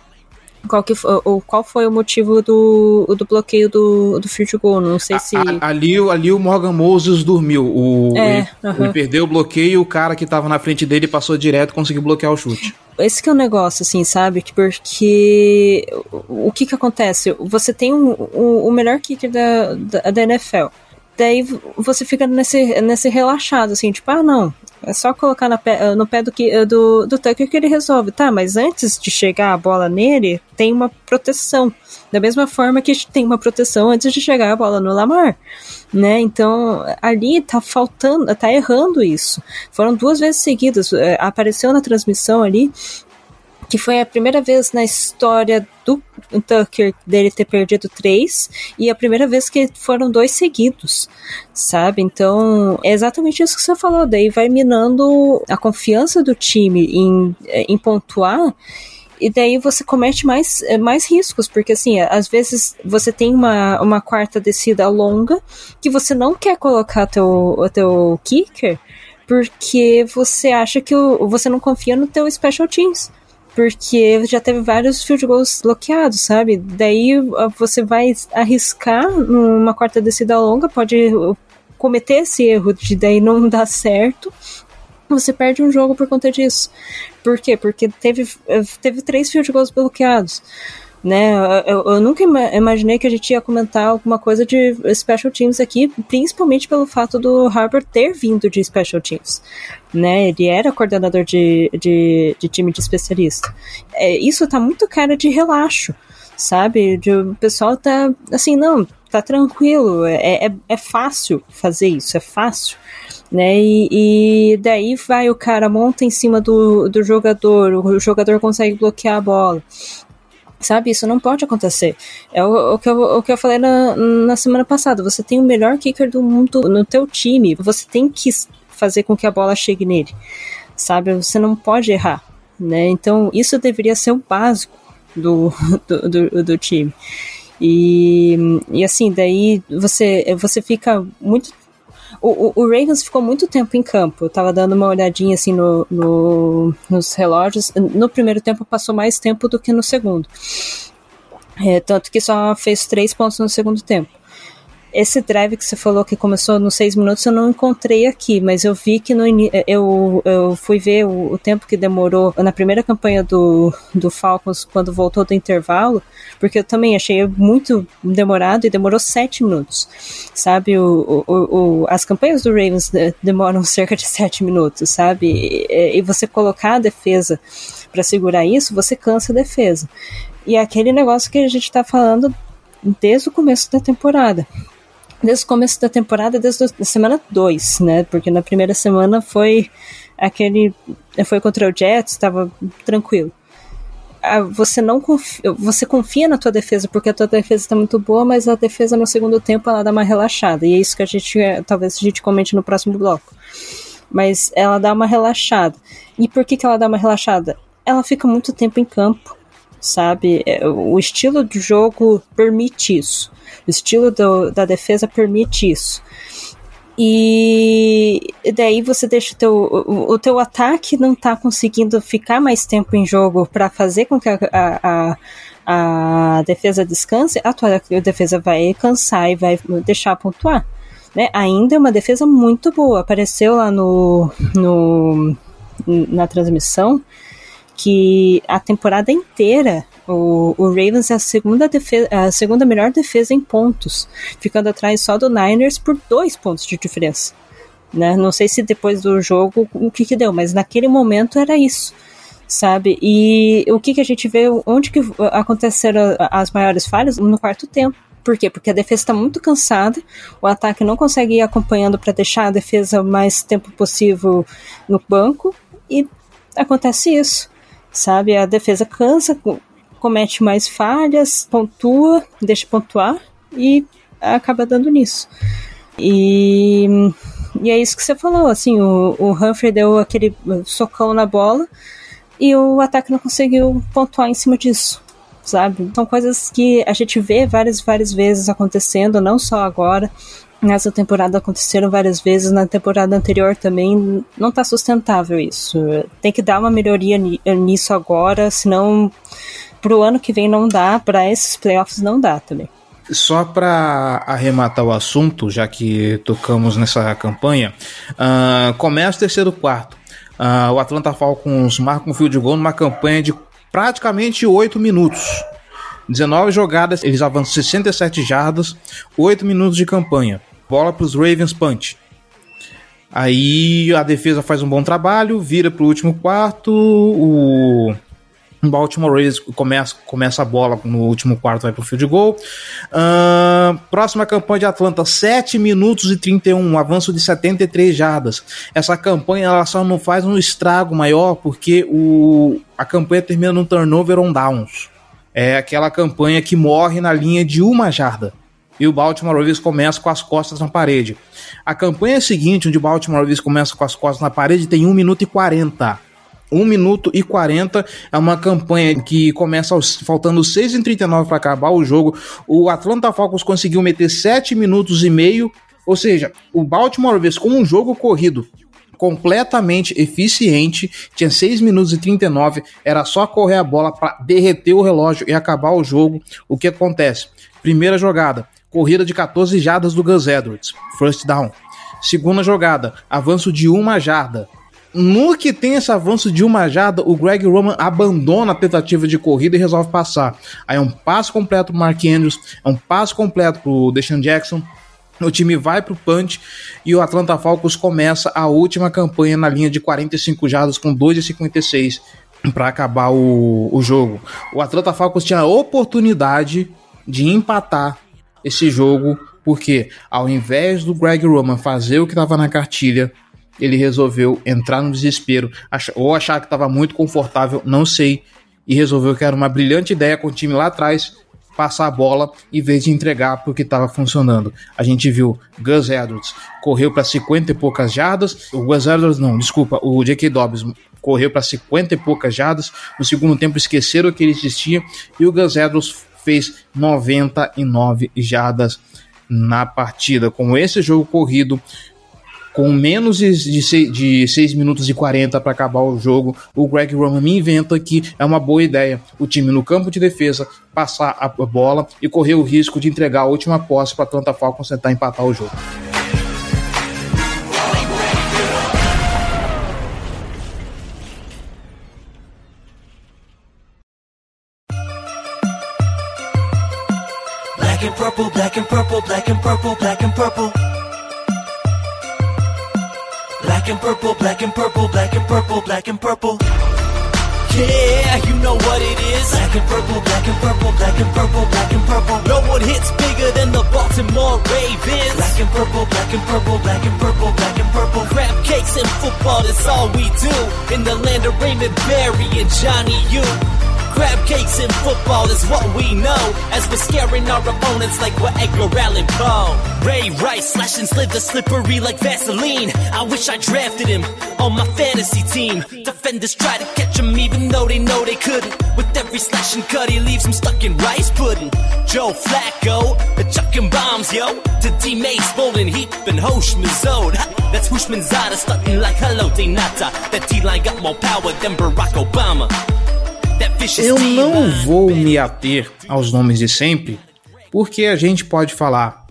qual, que, ou qual foi o motivo do, do bloqueio do, do field goal. Não sei se. A, ali, ali o Morgan Moses dormiu. O, é, ele, ele, perdeu o bloqueio e o cara que tava na frente dele passou direto e conseguiu bloquear o chute. Esse que é o negócio, assim, sabe? Porque o que que acontece? Você tem o um, um, um, melhor kicker da, da, da NFL daí você fica nesse, nesse relaxado, assim, tipo, ah, não, é só colocar pé, no pé do, do, do Tucker que ele resolve. Tá, mas antes de chegar a bola nele, tem uma proteção. Da mesma forma que tem uma proteção antes de chegar a bola no Lamar. Né? Então, ali tá faltando, tá errando isso. Foram duas vezes seguidas, é, apareceu na transmissão ali que foi a primeira vez na história do Tucker dele ter perdido três e a primeira vez que foram dois seguidos, sabe? Então é exatamente isso que você falou. Daí vai minando a confiança do time em, em pontuar e daí você comete mais, é, mais riscos, porque assim, às vezes você tem uma, uma quarta descida longa que você não quer colocar teu, o teu kicker porque você acha que o, você não confia no teu special teams porque já teve vários field goals bloqueados, sabe? Daí você vai arriscar numa quarta descida longa, pode cometer esse erro de daí não [laughs] dar certo, você perde um jogo por conta disso. Por quê? Porque teve, teve três field goals bloqueados. Né? Eu, eu nunca imaginei que a gente ia comentar alguma coisa de special teams aqui, principalmente pelo fato do Harper ter vindo de special teams. Né? Ele era coordenador de, de, de time de especialista. É, isso tá muito cara de relaxo, sabe? De, o pessoal tá assim, não, tá tranquilo, é, é, é fácil fazer isso, é fácil né? E, e, daí vai o cara monta em cima do, do jogador, o jogador consegue bloquear a bola. Sabe, isso não pode acontecer. É o, o, que, eu, o que eu falei na, na semana passada. Você tem o melhor kicker do mundo no teu time. Você tem que fazer com que a bola chegue nele. Sabe, você não pode errar. Né? Então, isso deveria ser o básico do, [laughs] do, do, do time. E, e assim, daí você, você fica muito o, o, Ravens ficou muito tempo em campo. Eu tava dando uma olhadinha assim no, no, nos relógios. No primeiro tempo passou mais tempo do que no segundo. É, tanto que só fez três pontos no segundo tempo esse drive que você falou que começou nos seis minutos, eu não encontrei aqui, mas eu vi que no eu, eu fui ver o, o, tempo que demorou na primeira campanha do, do Falcons quando voltou do intervalo, porque eu também achei muito demorado e demorou sete minutos. Sabe, o, o, o as campanhas do Ravens demoram [laughs] cerca de sete minutos, sabe? E, e você colocar a defesa para segurar isso, você cansa a defesa. E é aquele negócio que a gente está falando desde o começo da temporada desde o começo da temporada, desde a semana 2, né? Porque na primeira semana foi aquele. Foi contra o Jets, estava tranquilo. Ah, você não confia, você confia na tua defesa porque a tua defesa está muito boa, mas a defesa no segundo tempo ela dá uma relaxada. E é isso que a gente talvez a gente comente no próximo bloco. Mas ela dá uma relaxada. E por que, que ela dá uma relaxada? Ela fica muito tempo em campo, sabe? É, o estilo de jogo permite isso. O estilo do, da defesa permite isso. E daí você deixa o teu, o, teu ataque não tá conseguindo ficar mais tempo em jogo para fazer com que a, a, a, defesa descanse, a tua defesa vai cansar e vai deixar pontuar. Né? Ainda é uma defesa muito boa. Apareceu lá no, no na transmissão que a temporada inteira o, o Ravens é a segunda, defesa, a segunda melhor defesa em pontos, ficando atrás só do Niners por dois pontos de diferença. Né? Não sei se depois do jogo o que, que deu, mas naquele momento era isso sabe? E o que, que a gente vê, onde que aconteceram as maiores falhas? No quarto tempo. Por quê? Porque a defesa está muito cansada, o ataque não consegue ir acompanhando para deixar a defesa mais tempo possível no banco e acontece isso, sabe? A defesa cansa, comete mais falhas, pontua, deixa pontuar e acaba dando nisso. E, e é isso que você falou, assim, o, o Humphrey deu aquele socão na bola e o ataque não conseguiu pontuar em cima disso, sabe? São coisas que a gente vê várias, várias vezes acontecendo, não só agora. Nessa temporada aconteceram várias vezes, na temporada anterior também. Não tá sustentável isso. Tem que dar uma melhoria nisso agora, senão pro ano que vem não dá, para esses playoffs não dá também. Só para arrematar o assunto, já que tocamos nessa campanha, uh, começa o terceiro quarto. Uh, o Atlanta Falcons marca um field goal numa campanha de praticamente 8 minutos. 19 jogadas, eles avançam 67 jardas, 8 minutos de campanha. Bola para os Ravens punch. Aí a defesa faz um bom trabalho, vira para o último quarto, o Baltimore Ravens começa, começa a bola no último quarto, vai pro field goal. Uh, próxima campanha de Atlanta, 7 minutos e 31, um avanço de 73 jardas. Essa campanha ela só não faz um estrago maior porque o, a campanha termina no turnover on downs. É aquela campanha que morre na linha de uma jarda. E o Baltimore Ravens começa com as costas na parede. A campanha seguinte, onde o Baltimore Ravens começa com as costas na parede, tem 1 minuto e 40 1 minuto e 40 é uma campanha que começa aos, faltando 6 e 39 para acabar o jogo. O Atlanta Falcons conseguiu meter 7 minutos e meio, ou seja, o Baltimore Ravens com um jogo corrido completamente eficiente, tinha 6 minutos e 39, era só correr a bola para derreter o relógio e acabar o jogo. O que acontece? Primeira jogada, corrida de 14 jardas do Gus Edwards, first down. Segunda jogada, avanço de uma jarda. No que tem esse avanço de uma jarda, o Greg Roman abandona a tentativa de corrida e resolve passar. Aí é um passo completo pro Mark Andrews, é um passo completo pro Deshaun Jackson. O time vai pro punch e o Atlanta Falcons começa a última campanha na linha de 45 jardas com 2,56 para acabar o, o jogo. O Atlanta Falcons tinha a oportunidade de empatar esse jogo, porque ao invés do Greg Roman fazer o que estava na cartilha, ele resolveu entrar no desespero, ou achar que estava muito confortável, não sei, e resolveu que era uma brilhante ideia com o time lá atrás passar a bola em vez de entregar porque estava funcionando. A gente viu Gus Edwards correu para 50 e poucas jardas, o Gus Edwards não, desculpa, o J.K. Dobbs correu para 50 e poucas jardas, no segundo tempo esqueceram que ele existia e o Gus Edwards fez 99 jardas na partida. Com esse jogo corrido, com menos de 6, de 6 minutos e 40 para acabar o jogo, o Greg Roman me inventa que é uma boa ideia o time no campo de defesa passar a bola e correr o risco de entregar a última posse para Atlanta Falcons tentar empatar o jogo. Black and purple, black and purple, black and purple, black and purple. Black and purple, black and purple, black and purple, black and purple. Yeah, you know what it is. Black and purple, black and purple, black and purple, black and purple. No one hits bigger than the Baltimore Ravens. Black and purple, black and purple, black and purple, black and purple. Crab cakes and football, that's all we do. In the land of Raymond Berry and Johnny U. Crab cakes in football is what we know. As we're scaring our opponents like we're Edgar Allan Poe. Ray Rice slashing slither slippery like Vaseline. I wish I drafted him on my fantasy team. Defenders try to catch him even though they know they couldn't. With every slash and cut, he leaves him stuck in rice pudding. Joe Flacco, the chucking bombs, yo. To Mace, Bolden, Heap, and Hosh Mazode. That's Hushmanzada, stunting like hello, Nata. That D line got more power than Barack Obama. Eu não vou me ater aos nomes de sempre, porque a gente pode falar.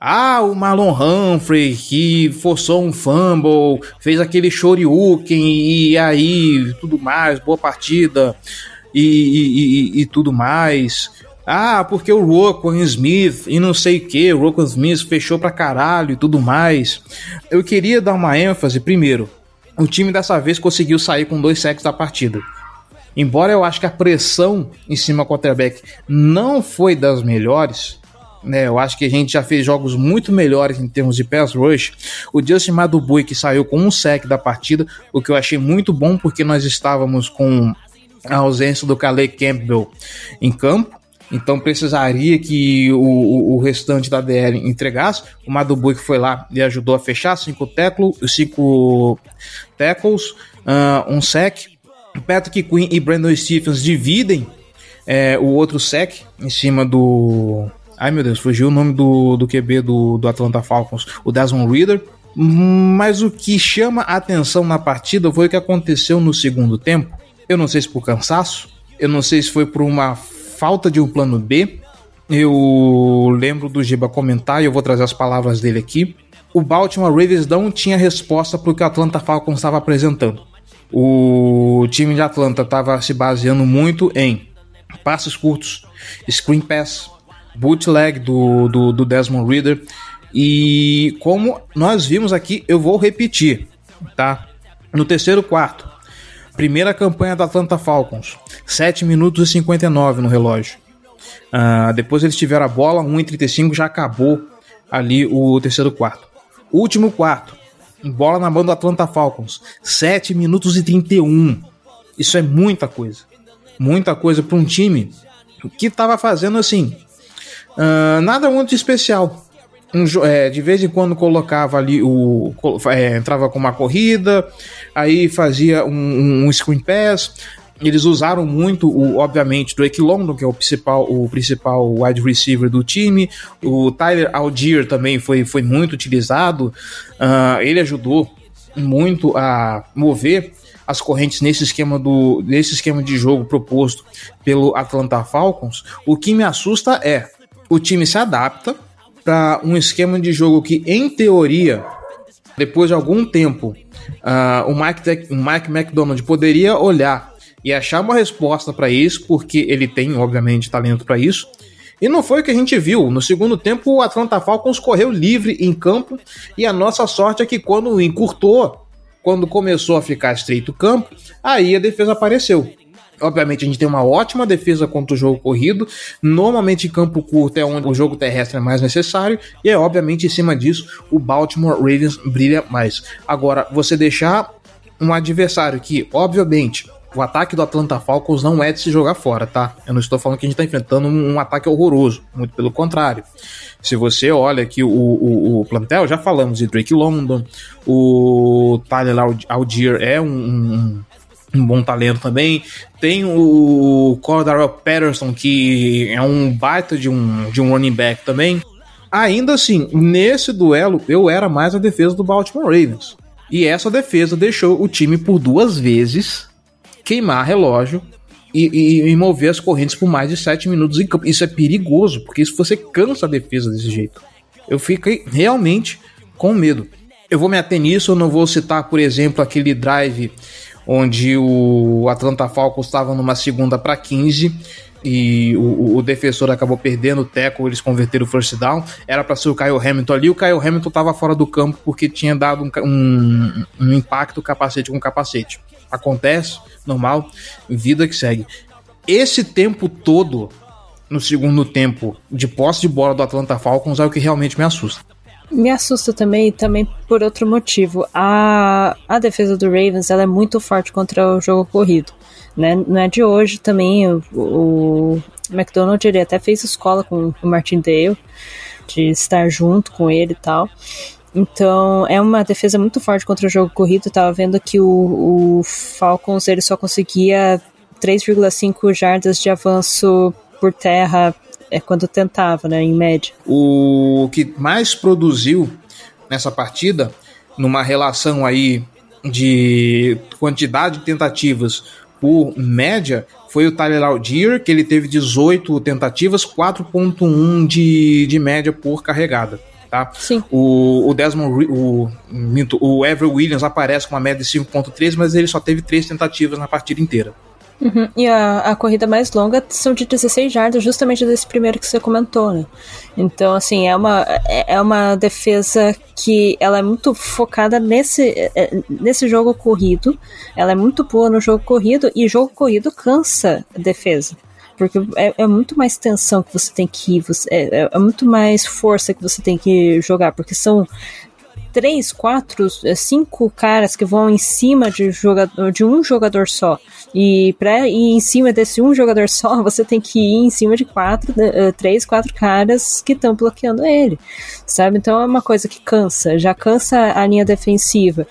Ah, o Marlon Humphrey que forçou um fumble, fez aquele shoryuken e aí tudo mais, boa partida e, e, e, e tudo mais. Ah, porque o Roquan Smith e não sei o que, o Roquan Smith fechou pra caralho e tudo mais. Eu queria dar uma ênfase, primeiro, o time dessa vez conseguiu sair com dois sacks da partida. Embora eu acho que a pressão em cima do quarterback não foi das melhores, né? Eu acho que a gente já fez jogos muito melhores em termos de pass rush. O Justin Madubui que saiu com um sec da partida, o que eu achei muito bom porque nós estávamos com a ausência do Calais Campbell em campo. Então precisaria que o, o, o, restante da DL entregasse. O Madubui que foi lá e ajudou a fechar cinco, tackle, cinco tackles, uh, um sec Patrick Quinn e Brandon Stephens dividem é, o outro sec em cima do. Ai meu Deus, fugiu o nome do, do QB do, do Atlanta Falcons, o Desmond Reader. Mas o que chama a atenção na partida foi o que aconteceu no segundo tempo. Eu não sei se por cansaço, eu não sei se foi por uma falta de um plano B. Eu lembro do Giba comentar e eu vou trazer as palavras dele aqui. O Baltimore Ravens não tinha resposta para o que o Atlanta Falcons estava apresentando. O time de Atlanta estava se baseando muito em passes curtos, screen pass, bootleg do, do, do Desmond Reader. E como nós vimos aqui, eu vou repetir, tá? No terceiro quarto, primeira campanha da Atlanta Falcons, 7 minutos e 59 no relógio. Uh, depois eles tiveram a bola, 1,35 já acabou ali o terceiro quarto. Último quarto, bola na mão do Atlanta Falcons. 7 minutos e 31. Isso é muita coisa. Muita coisa para um time que estava fazendo assim. Uh, nada muito especial. um, é, de vez em quando colocava ali o. É, entrava com uma corrida, aí fazia um, um screen pass. Eles usaram muito, o, obviamente, Drake London, que é o principal, o principal wide receiver do time. O Tyler Algier também foi, foi muito utilizado. Uh, ele ajudou muito a mover as correntes nesse esquema do nesse esquema de jogo proposto pelo Atlanta Falcons. O que me assusta é o time se adapta para um esquema de jogo que, em teoria, depois de algum tempo, uh, o, Mike, o Mike McDonald poderia olhar e achar uma resposta para isso, porque ele tem, obviamente, talento para isso. E não foi o que a gente viu. No segundo tempo, o Atlanta Falcons correu livre em campo e a nossa sorte é que quando encurtou, quando começou a ficar estreito o campo, aí a defesa apareceu. Obviamente, a gente tem uma ótima defesa contra o jogo corrido. Normalmente, campo curto é onde o jogo terrestre é mais necessário. E é obviamente em cima disso o Baltimore Ravens brilha mais. Agora, você deixar um adversário que, obviamente, o ataque do Atlanta Falcons não é de se jogar fora, tá? Eu não estou falando que a gente está enfrentando um, um, ataque horroroso, muito pelo contrário. Se você olha aqui o, o, o, plantel, já falamos de Drake London, o Tyler Algier é um, um um bom talento também. Tem o Cordarrelle Patterson, que é um baita de um, de um running back também. Ainda assim, nesse duelo, eu era mais a defesa do Baltimore Ravens. E essa defesa deixou o time por duas vezes queimar relógio e, e, e mover as correntes por mais de 7 minutos em campo. Isso é perigoso, porque isso você cansa a defesa desse jeito. Eu fiquei realmente com medo. Eu vou me ater nisso, eu não vou citar, por exemplo, aquele drive onde o Atlanta Falcons estava numa segunda para 15 e o, o, defensor acabou perdendo o teco, eles converteram o first down. Era para ser o Kyle Hamilton ali, o Kyle Hamilton estava fora do campo porque tinha dado um, um, um impacto capacete com capacete. Acontece, normal, vida que segue. Esse tempo todo, no segundo tempo, de posse de bola do Atlanta Falcons, é o que realmente me assusta. Me assusta também, também por outro motivo. A, a defesa do Ravens ela é muito forte contra o jogo corrido. Né? Não é de hoje também. O, o McDonald ele até fez escola com o Martin Dale, de estar junto com ele e tal. Então, é uma defesa muito forte contra o jogo corrido. Tava vendo que o, o Falcons ele só conseguia 3,5 jardas de avanço por terra é quando tentava, né, em média. O que mais produziu nessa partida, numa relação aí de quantidade de tentativas por média, foi o Tyler Algier, que ele teve 18 tentativas, 4.1 de, de média por carregada. Tá? Sim. O, o Desmond, o, o Everett Williams aparece com uma média de 5.3, mas ele só teve três tentativas na partida inteira. Uhum. E a, a corrida mais longa são de 16 jardas, justamente desse primeiro que você comentou, né? Então, assim, é uma, é, é uma defesa que ela é muito focada nesse, é, é, nesse jogo corrido. Ela é muito boa no jogo corrido e jogo corrido cansa a defesa. Porque é, é muito mais tensão que você tem que ir, você, é, é muito mais força que você tem que jogar, porque são três, quatro, é, cinco caras que vão em cima de, jogador, de um jogador só. E para ir em cima desse um jogador só, [laughs] você tem que ir em cima de quatro, uh, três, quatro caras que estão bloqueando ele, sabe? Então é uma coisa que cansa, já cansa a linha defensiva.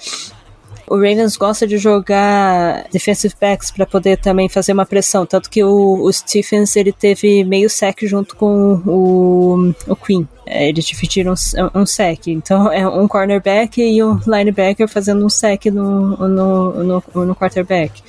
O Ravens gosta de jogar defensive backs para poder também fazer uma pressão, tanto que o, o Stephens ele teve meio sec junto com o, o Queen. É, eles dividiram um, um sec, então é um cornerback e um linebacker fazendo um sec no, no, no, no quarterback.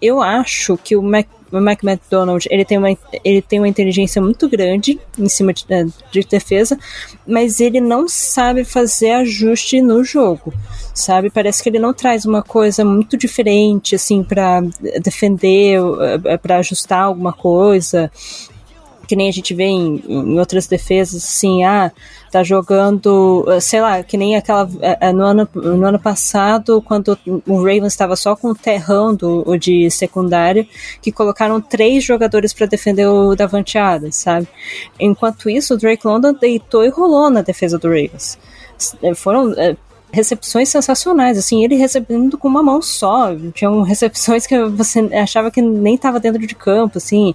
Eu acho que o Mac o Mike McDonald ele tem, uma, ele tem uma inteligência muito grande em cima de, é, de defesa, mas ele não sabe fazer ajuste no jogo, sabe? Parece que ele não traz uma coisa muito diferente, assim, para defender, é, para ajustar alguma coisa que nem a gente vê em, em outras defesas, assim, ah, tá jogando, sei lá, que nem aquela é, é, no ano, no ano passado, quando o Ravens estava só com o terrão do, o de secundária, que colocaram três jogadores para defender o Davante Adams, sabe? Enquanto isso, o Drake London deitou e rolou na defesa do Ravens. Foram recepções sensacionais, assim, ele recebendo com uma mão só. Tinham recepções que você achava que nem estava dentro de campo, assim.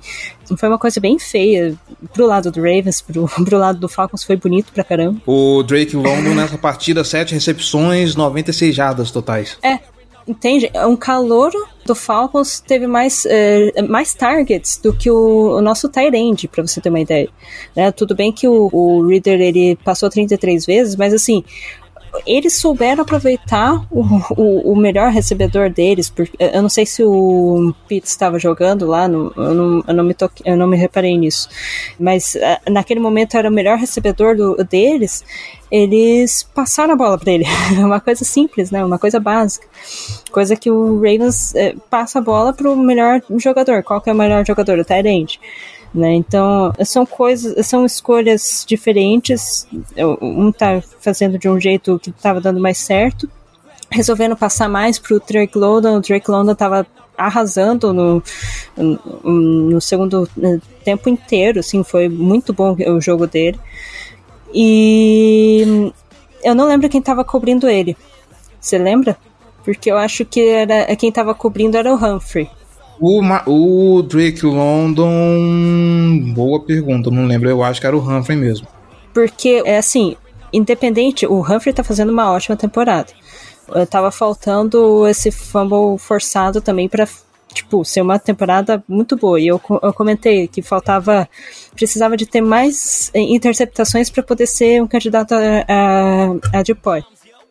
Foi uma coisa bem feia. Pro lado do Ravens, pro, [laughs] pro lado do Falcons foi bonito pra caramba. O Drake London nessa partida, sete recepções, 96 jardas totais. É, entende? Um calouro do Falcons teve mais, é, mais targets do que o, o nosso end, pra você ter uma ideia. Né? Tudo bem que o, o Reader ele passou 33 vezes, mas assim, eles souberam aproveitar o, o, o, melhor recebedor deles, porque eu não sei se o Pete estava jogando lá, eu, não, eu, não me toque, eu não me reparei nisso, mas eh, naquele momento era o melhor recebedor do, deles, eles passaram a bola para ele. [laughs] uma coisa simples, né? Uma coisa básica. Coisa que o Ravens é, passa a bola para o melhor jogador. Qual que é o melhor jogador? O Tyrant. Né? Então, são coisas, são escolhas diferentes. Um tá fazendo de um jeito que estava dando mais certo, resolvendo passar mais pro Drake London. O Drake London estava arrasando no, no, segundo né, tempo inteiro, assim, foi muito bom o jogo dele. E eu não lembro quem estava cobrindo ele. Você lembra? Porque eu acho que era quem estava cobrindo era o Humphrey. O, o Drake London. Boa pergunta, não lembro. Eu acho que era o Humphrey mesmo. Porque, é assim, independente, o Humphrey tá fazendo uma ótima temporada. Eu tava faltando esse fumble forçado também para tipo, ser uma temporada muito boa. E eu, eu comentei que faltava, precisava de ter mais interceptações para poder ser um candidato a, a, a Depoy.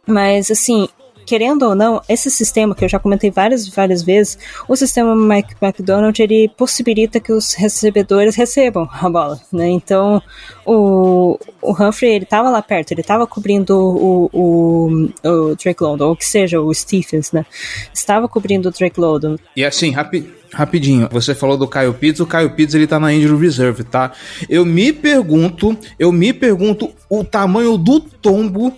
Mas, assim, querendo ou não, esse sistema que eu já comentei várias, várias vezes, o sistema Mike McDonald, ele possibilita que os recebedores recebam a bola, né? Então, o, o Humphrey, ele estava lá perto, ele estava cobrindo o, o, o, Drake London, ou que seja, o Stephens, né? Estava cobrindo o Drake London. E assim, rapidinho, você falou do Caio Pitts, o Caio Pitts ele tá na injury reserve, tá? Eu me pergunto, eu me pergunto o tamanho do tombo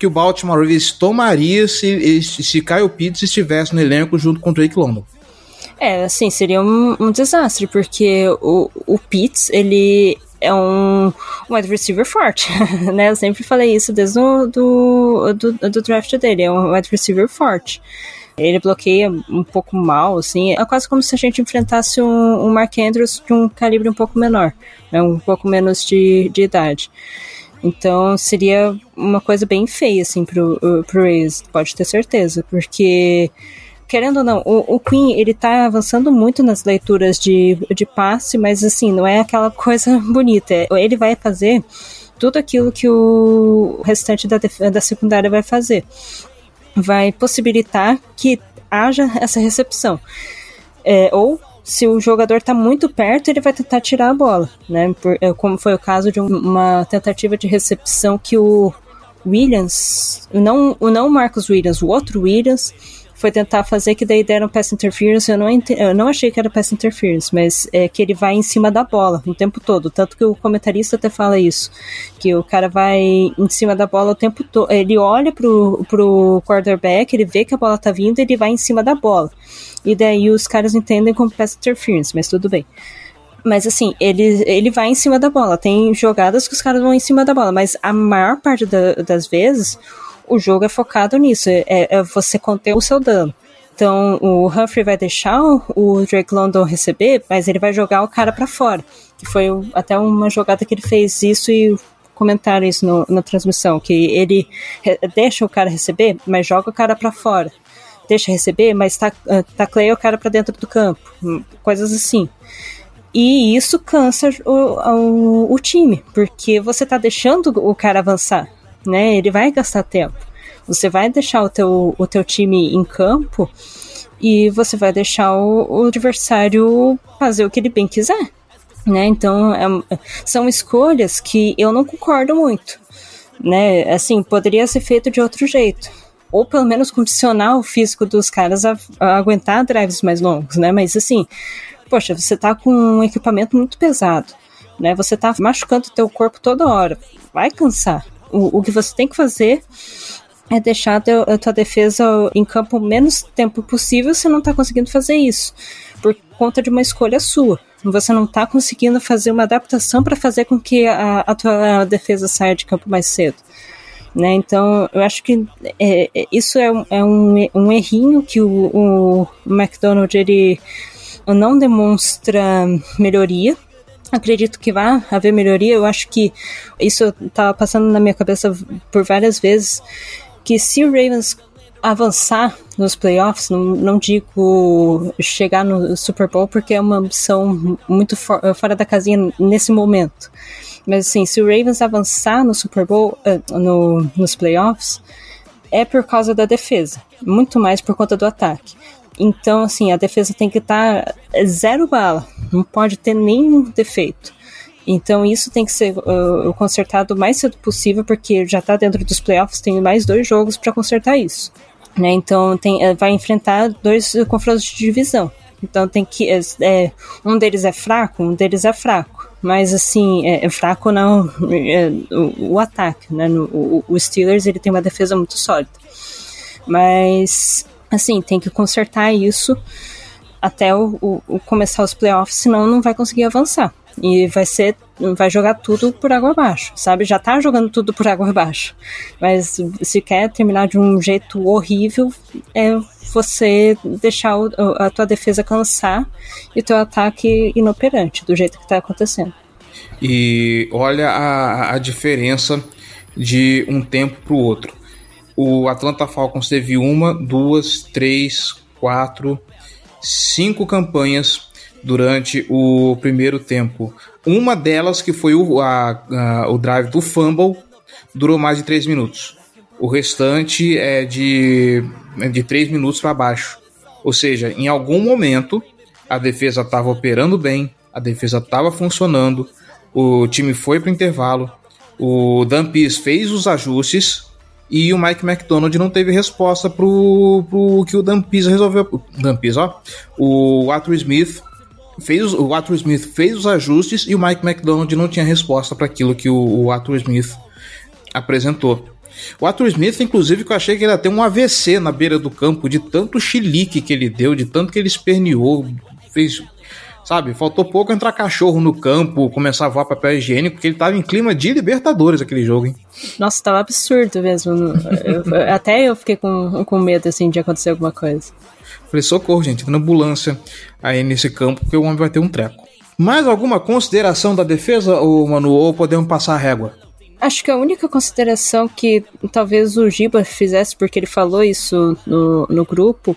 que o Baltimore Ravens tomaria se, se Kyle Pitts estivesse no elenco junto com o Drake London. É, assim, seria um, um desastre, porque o, o Pitts, ele é um, um wide receiver forte, [laughs] né? Eu sempre falei isso desde o do, do, do draft dele, é um wide receiver forte. Ele bloqueia um pouco mal, assim. É quase como se a gente enfrentasse um, um Mark Andrews de um calibre um pouco menor, né? um pouco menos de, de idade. Então seria uma coisa bem feia, assim, pro, pro Rays, pode ter certeza, porque querendo ou não, o, o, Queen, ele tá avançando muito nas leituras de, de passe, mas assim, não é aquela [laughs] coisa bonita. Ele vai fazer tudo aquilo que o restante da, da secundária vai fazer. Vai possibilitar que haja essa recepção. É, ou se o jogador está muito perto, ele vai tentar tirar a bola, né? Por, é, como foi o caso de uma tentativa de recepção que o Williams, não o não Marcos Williams, o outro Williams, foi tentar fazer que daí deram pass interference. Eu não, eu não achei que era pass interference, mas é que ele vai em cima da bola o tempo todo. Tanto que o comentarista até fala isso, que o cara vai em cima da bola o tempo todo. Ele olha pro, pro quarterback, ele vê que a bola tá vindo, ele vai em cima da bola. E daí os caras entendem como pass interference, mas tudo bem. Mas assim, ele, ele vai em cima da bola. Tem jogadas que os caras vão em cima da bola, mas a maior parte da, das vezes o jogo é focado nisso, é, é você conter o seu dano. Então o Humphrey vai deixar o Drake London receber, mas ele vai jogar o cara para fora. Que foi até uma jogada que ele fez isso e comentaram isso no, na transmissão, que ele deixa o cara receber, mas joga o cara para fora deixa receber, mas tá, tacleia o cara para dentro do campo. Hum, coisas assim. E isso cansa o, o, o, time, porque você tá deixando o cara avançar, né? Ele vai gastar tempo. Você vai deixar o teu, o teu time em campo e você vai deixar o, o adversário fazer o que ele bem quiser. Né? Então, é, são escolhas que eu não concordo muito. Né? Assim, poderia ser feito de outro jeito ou pelo menos condicionar o físico dos caras a, a aguentar drives mais longos, né? Mas assim, poxa, você tá com um equipamento muito pesado, né? Você tá machucando o teu corpo toda hora, vai cansar. O, o que você tem que fazer é deixar a tua defesa em campo o menos tempo possível se não tá conseguindo fazer isso, por conta de uma escolha sua. Você não tá conseguindo fazer uma adaptação para fazer com que a, a tua defesa saia de campo mais cedo. Né? Então, eu acho que é, é isso é, é um, um errinho que o, o McDonald ele não demonstra melhoria. Acredito que vai haver melhoria. Eu acho que isso estava passando na minha cabeça por várias vezes. Que se o Ravens avançar nos playoffs, não, não digo chegar no Super Bowl, porque é uma ambição muito for, fora da casinha nesse momento. Mas assim, se o Ravens avançar no Super Bowl, uh, no, nos playoffs, é por causa da defesa, muito mais por conta do ataque. Então, assim, a defesa tem que estar tá zero bala, não pode ter nenhum defeito. Então, isso tem que ser uh, consertado o mais cedo possível, porque já está dentro dos playoffs, tem mais dois jogos para consertar isso. Né? Então, tem, uh, vai enfrentar dois confrontos de divisão. Então, tem que. É, um deles é fraco, um deles é fraco mas assim, é, é fraco não é, o, o, ataque, né? No, o, o, Steelers ele tem uma defesa muito sólida. Mas assim, tem que consertar isso até o, o, começar os playoffs, senão não vai conseguir avançar. E vai ser. Vai jogar tudo por água abaixo, sabe? Já tá jogando tudo por água [laughs] abaixo. Mas se quer terminar de um jeito horrível, é você deixar o, a tua defesa cansar e teu ataque inoperante, do jeito que tá acontecendo. E olha a, a diferença de um tempo para o outro. O Atlanta Falcons teve uma, duas, três, quatro, cinco campanhas durante o primeiro tempo. Uma delas, que foi o, a, a, o drive do fumble, durou mais de 3 minutos. O restante é de, é de 3 minutos para baixo. Ou seja, em algum momento a defesa estava operando bem, a defesa estava funcionando, o time foi para o intervalo, o Dan fez os ajustes e o Mike McDonald não teve resposta pro, pro que o Dan resolveu. Dan ó. O Arthur Smith fez o Arthur Smith fez os ajustes e o Mike McDonald não tinha resposta para aquilo que o, o Arthur Smith apresentou. O Arthur Smith, inclusive, que eu achei que ele ia ter um AVC na beira do campo, de tanto chilique que ele deu, de tanto que ele esperneou, fez. Sabe, faltou pouco entrar cachorro no campo, começar a voar papel higiênico, porque ele tava em clima de Libertadores aquele jogo, hein? Nossa, tava absurdo mesmo. eu, até eu fiquei com, com medo, assim, de acontecer alguma coisa. Falei, socorro, gente, na ambulância aí nesse campo, porque o homem vai ter um treco. Mais alguma consideração da defesa, ou, Manu, ou podemos passar a régua? Acho que a única consideração que talvez o Giba fizesse, porque ele falou isso no, no grupo,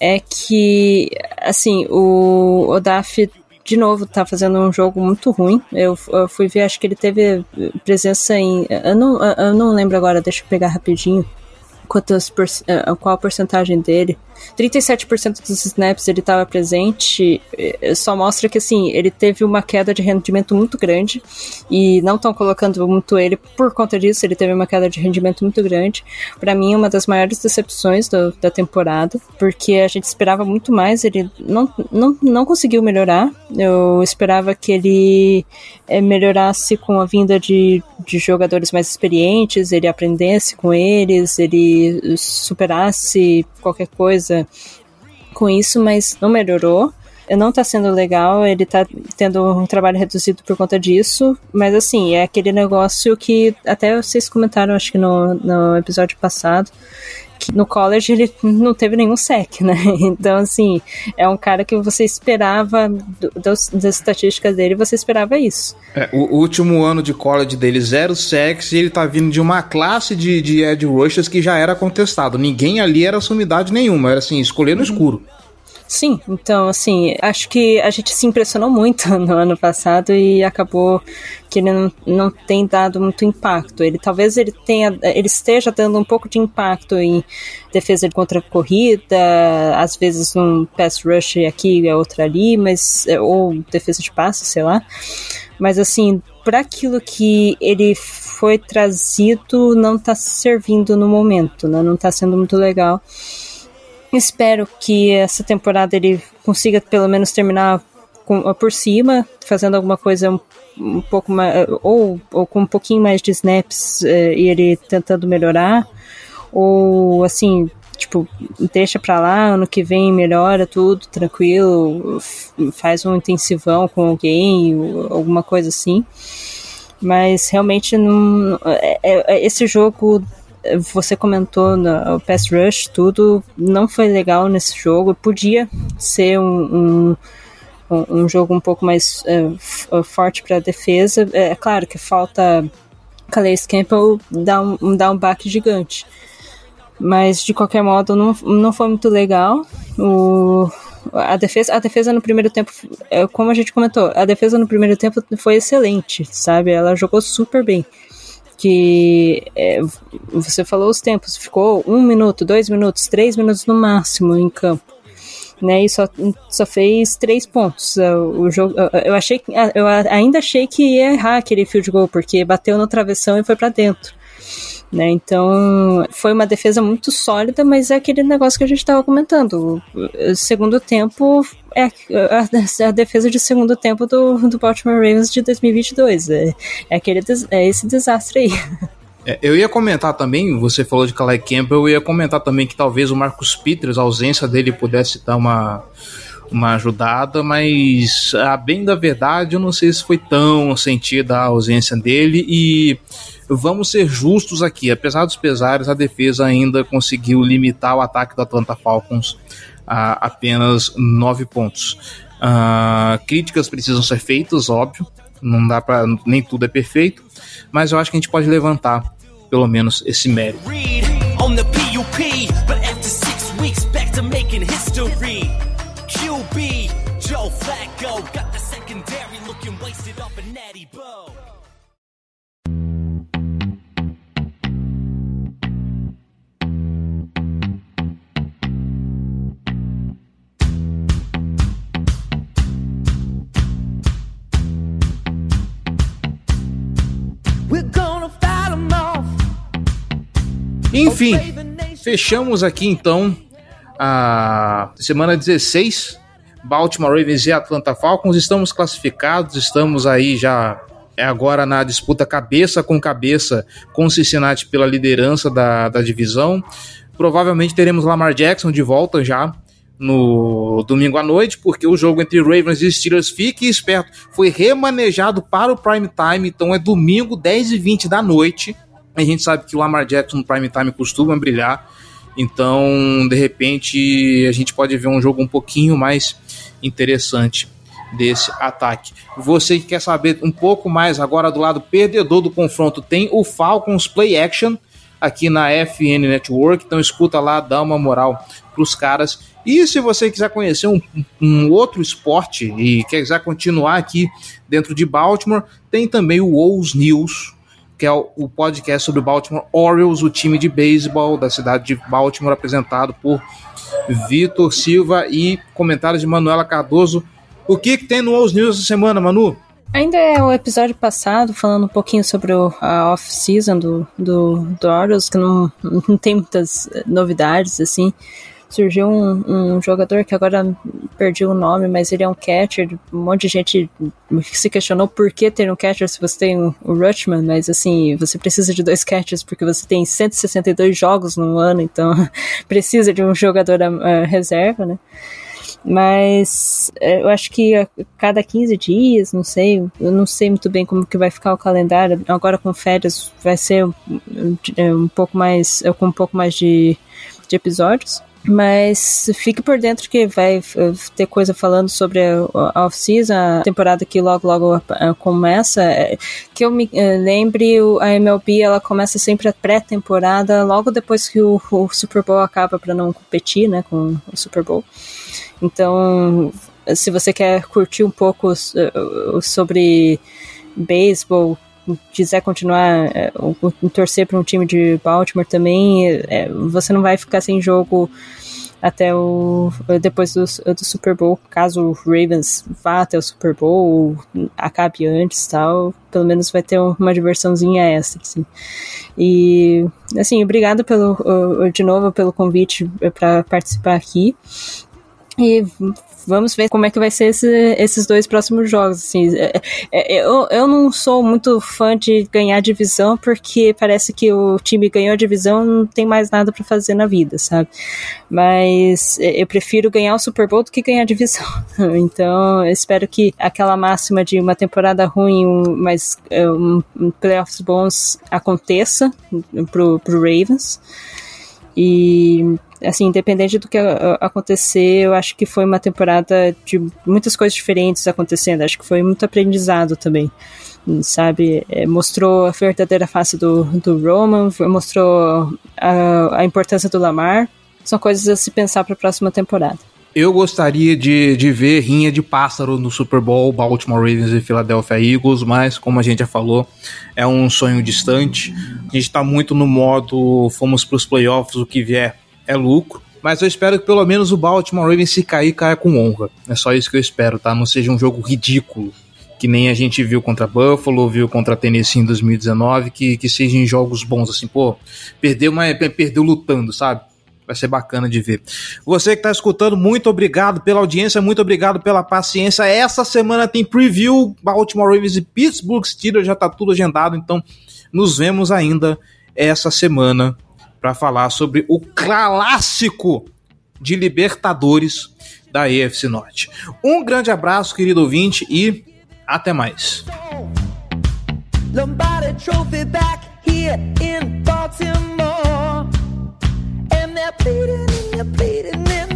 é que, assim, o Odaf de novo tá fazendo um jogo muito ruim. Eu, eu, fui ver, acho que ele teve presença em. Eu não, eu não lembro agora, deixa eu pegar rapidinho. Quantas, qual a porcentagem dele. 37% dos snaps ele estava presente, eh, só mostra que assim, ele teve uma queda de rendimento muito grande e não estão colocando muito ele por conta disso, ele teve uma queda de rendimento muito grande. Para mim, uma das maiores decepções do, da temporada, porque a gente esperava muito mais, ele não, não, não conseguiu melhorar. Eu esperava que ele é, melhorasse com a vinda de, de jogadores mais experientes, ele aprendesse com eles, ele superasse qualquer coisa coisa com isso, mas não melhorou. Não tá sendo legal, ele tá tendo um trabalho reduzido por conta disso, mas assim, é aquele negócio que até vocês comentaram, acho que no, no episódio passado, que no college ele não teve nenhum sec, né? [laughs] Então, assim, é um cara que você esperava, do, das, das estatísticas dele, você esperava isso. É, o último ano de college dele, zero sex, e ele tá vindo de uma classe de, de Ed Rushers que já era contestado. Ninguém ali era sumidade nenhuma, era assim, escolher no uhum. Sim, então, assim, acho que a gente se impressionou muito [laughs] no ano passado e acabou que ele não, não tem dado muito impacto. Ele talvez ele tenha, ele esteja dando um pouco de impacto em defesa contra a corrida, às vezes num pass rush aqui e outra ali, mas ou defesa de passe, sei lá. Mas assim, para aquilo que ele foi trazido, não está servindo no momento, né? Não está sendo muito legal. Espero que essa temporada ele consiga pelo menos terminar com, por cima, fazendo alguma coisa um, um pouco mais. Ou, ou, com um pouquinho mais de snaps eh, e ele tentando melhorar. Ou assim, tipo, deixa pra lá, ano que vem melhora tudo, tranquilo, faz um intensivão com alguém, alguma coisa assim. Mas realmente não, é, é, esse jogo você comentou no Pass Rush, tudo não foi legal nesse jogo. Podia ser um, um, um jogo um pouco mais uh, forte para a defesa. É claro que falta Calais Campbell dar um, dar um baque gigante. Mas de qualquer modo não, não foi muito legal. O, a defesa, a defesa no primeiro tempo, é, como a gente comentou, a defesa no primeiro tempo foi excelente, sabe? Ela jogou super bem que é, você falou os tempos, ficou um minuto, dois minutos, três minutos no máximo em campo. Né, e só, só fez três pontos. O jogo, eu achei, eu ainda achei que ia errar aquele field goal porque bateu no travessão e foi para dentro. Né? Então, foi uma defesa muito sólida, mas é aquele negócio que a gente estava comentando. O segundo tempo é a, a, defesa de segundo tempo do, do Baltimore Ravens de 2022. É, é, aquele, é esse desastre aí. É, eu ia comentar também, você falou de Calais Campbell, eu ia comentar também que talvez o Marcus Peters, a ausência dele pudesse dar uma, uma ajudada, mas a bem da verdade eu não sei se foi tão sentida a ausência dele e vamos ser justos aqui, apesar dos pesares, a defesa ainda conseguiu limitar o ataque do Atlanta Falcons a apenas nove pontos. Uh, críticas precisam ser feitas, óbvio, não dá para nem tudo é perfeito, mas eu acho que a gente pode levantar pelo menos esse mérito. Joe Enfim, fechamos aqui então a semana 16. Baltimore Ravens e Atlanta Falcons estamos classificados, estamos aí já é agora na disputa cabeça com cabeça com Cincinnati pela liderança da, da divisão. Provavelmente teremos Lamar Jackson de volta já no domingo à noite, porque o jogo entre Ravens e Steelers, fique esperto, foi remanejado para o prime time, então é domingo 10 e 20 da noite. A gente sabe que o Lamar Jackson no prime time costuma brilhar. Então, de repente, a gente pode ver um jogo um pouquinho mais interessante desse ataque. Você que quer saber um pouco mais agora do lado perdedor do confronto, tem o Falcons Play Action aqui na FN Network. Então escuta lá, dá uma moral pros caras. E se você quiser conhecer um, um outro esporte e quiser continuar aqui dentro de Baltimore, tem também o Wolves News, que é o, podcast sobre o Baltimore Orioles, o time de beisebol da cidade de Baltimore, apresentado por Vitor Silva e comentários de Manuela Cardoso. O que, que tem no Wolves News essa semana, Manu? Ainda é o episódio passado, falando um pouquinho sobre o, a off-season do, do, do Orioles, que não, [laughs] não tem muitas novidades, assim surgiu um, um, jogador que agora perdi o nome, mas ele é um catcher. Um monte de gente se questionou por que ter um catcher se você tem o, o Rutschman, mas assim, você precisa de dois catchers porque você tem 162 jogos no ano, então [laughs] precisa de um jogador uh, reserva, né? Mas é, eu acho que a cada 15 dias, não sei, eu não sei muito bem como que vai ficar o calendário. Agora com férias vai ser um, um pouco mais, com um pouco mais de, de episódios. Mas fique por dentro que vai eh, ter coisa falando sobre a off-season, a temporada que logo logo eh, começa. Eh, que eu me lembre, a MLB ela começa sempre a pré-temporada logo depois que o, o Super Bowl acaba para não competir né, com o Super Bowl. Então, se você quer curtir um pouco sobre beisebol, quiser continuar é, torcer para um time de Baltimore também, é, você não vai ficar sem jogo até o depois do, do Super Bowl, caso o Ravens vá até o Super Bowl ou acabe antes tal, pelo menos vai ter uma diversãozinha extra, assim. E assim, obrigado pelo de novo pelo convite para participar aqui. E vamos ver como é que vai ser esse, esses dois próximos jogos. Assim, é, é, eu, eu não sou muito fã de ganhar divisão porque parece que o time ganhou a divisão não tem mais nada para fazer na vida, sabe? Mas é, eu prefiro ganhar o Super Bowl do que ganhar a divisão. [laughs] Então, eu espero que aquela máxima de uma temporada ruim, mas é, um, um playoffs bons aconteça pro, pro Ravens. E assim, independente do que acontecer, eu acho que foi uma temporada de muitas coisas diferentes acontecendo. Acho que foi muito aprendizado também, sabe? É, mostrou a verdadeira face do, do Roman, mostrou a, a importância do Lamar. São coisas a se pensar para a próxima temporada. Eu gostaria de, de ver rinha de pássaro no Super Bowl, Baltimore Ravens e Philadelphia Eagles, mas como a gente já falou, é um sonho distante. A gente está muito no modo fomos para os playoffs, o que vier é lucro. Mas eu espero que pelo menos o Baltimore Ravens se cair, caia com honra. É só isso que eu espero, tá? Não seja um jogo ridículo. Que nem a gente viu contra Buffalo, viu contra Tennessee em 2019, que, que sejam jogos bons, assim, pô, perdeu, mas perdeu lutando, sabe? Vai ser bacana de ver. Você que está escutando, muito obrigado pela audiência, muito obrigado pela paciência. Essa semana tem preview Baltimore Ravens e Pittsburgh Steelers, já está tudo agendado, então nos vemos ainda essa semana para falar sobre o clássico de Libertadores da EFC Norte. Um grande abraço, querido ouvinte, e até mais. Lombardi Trophy back here in Baltimore. You're pleading and you're pleading and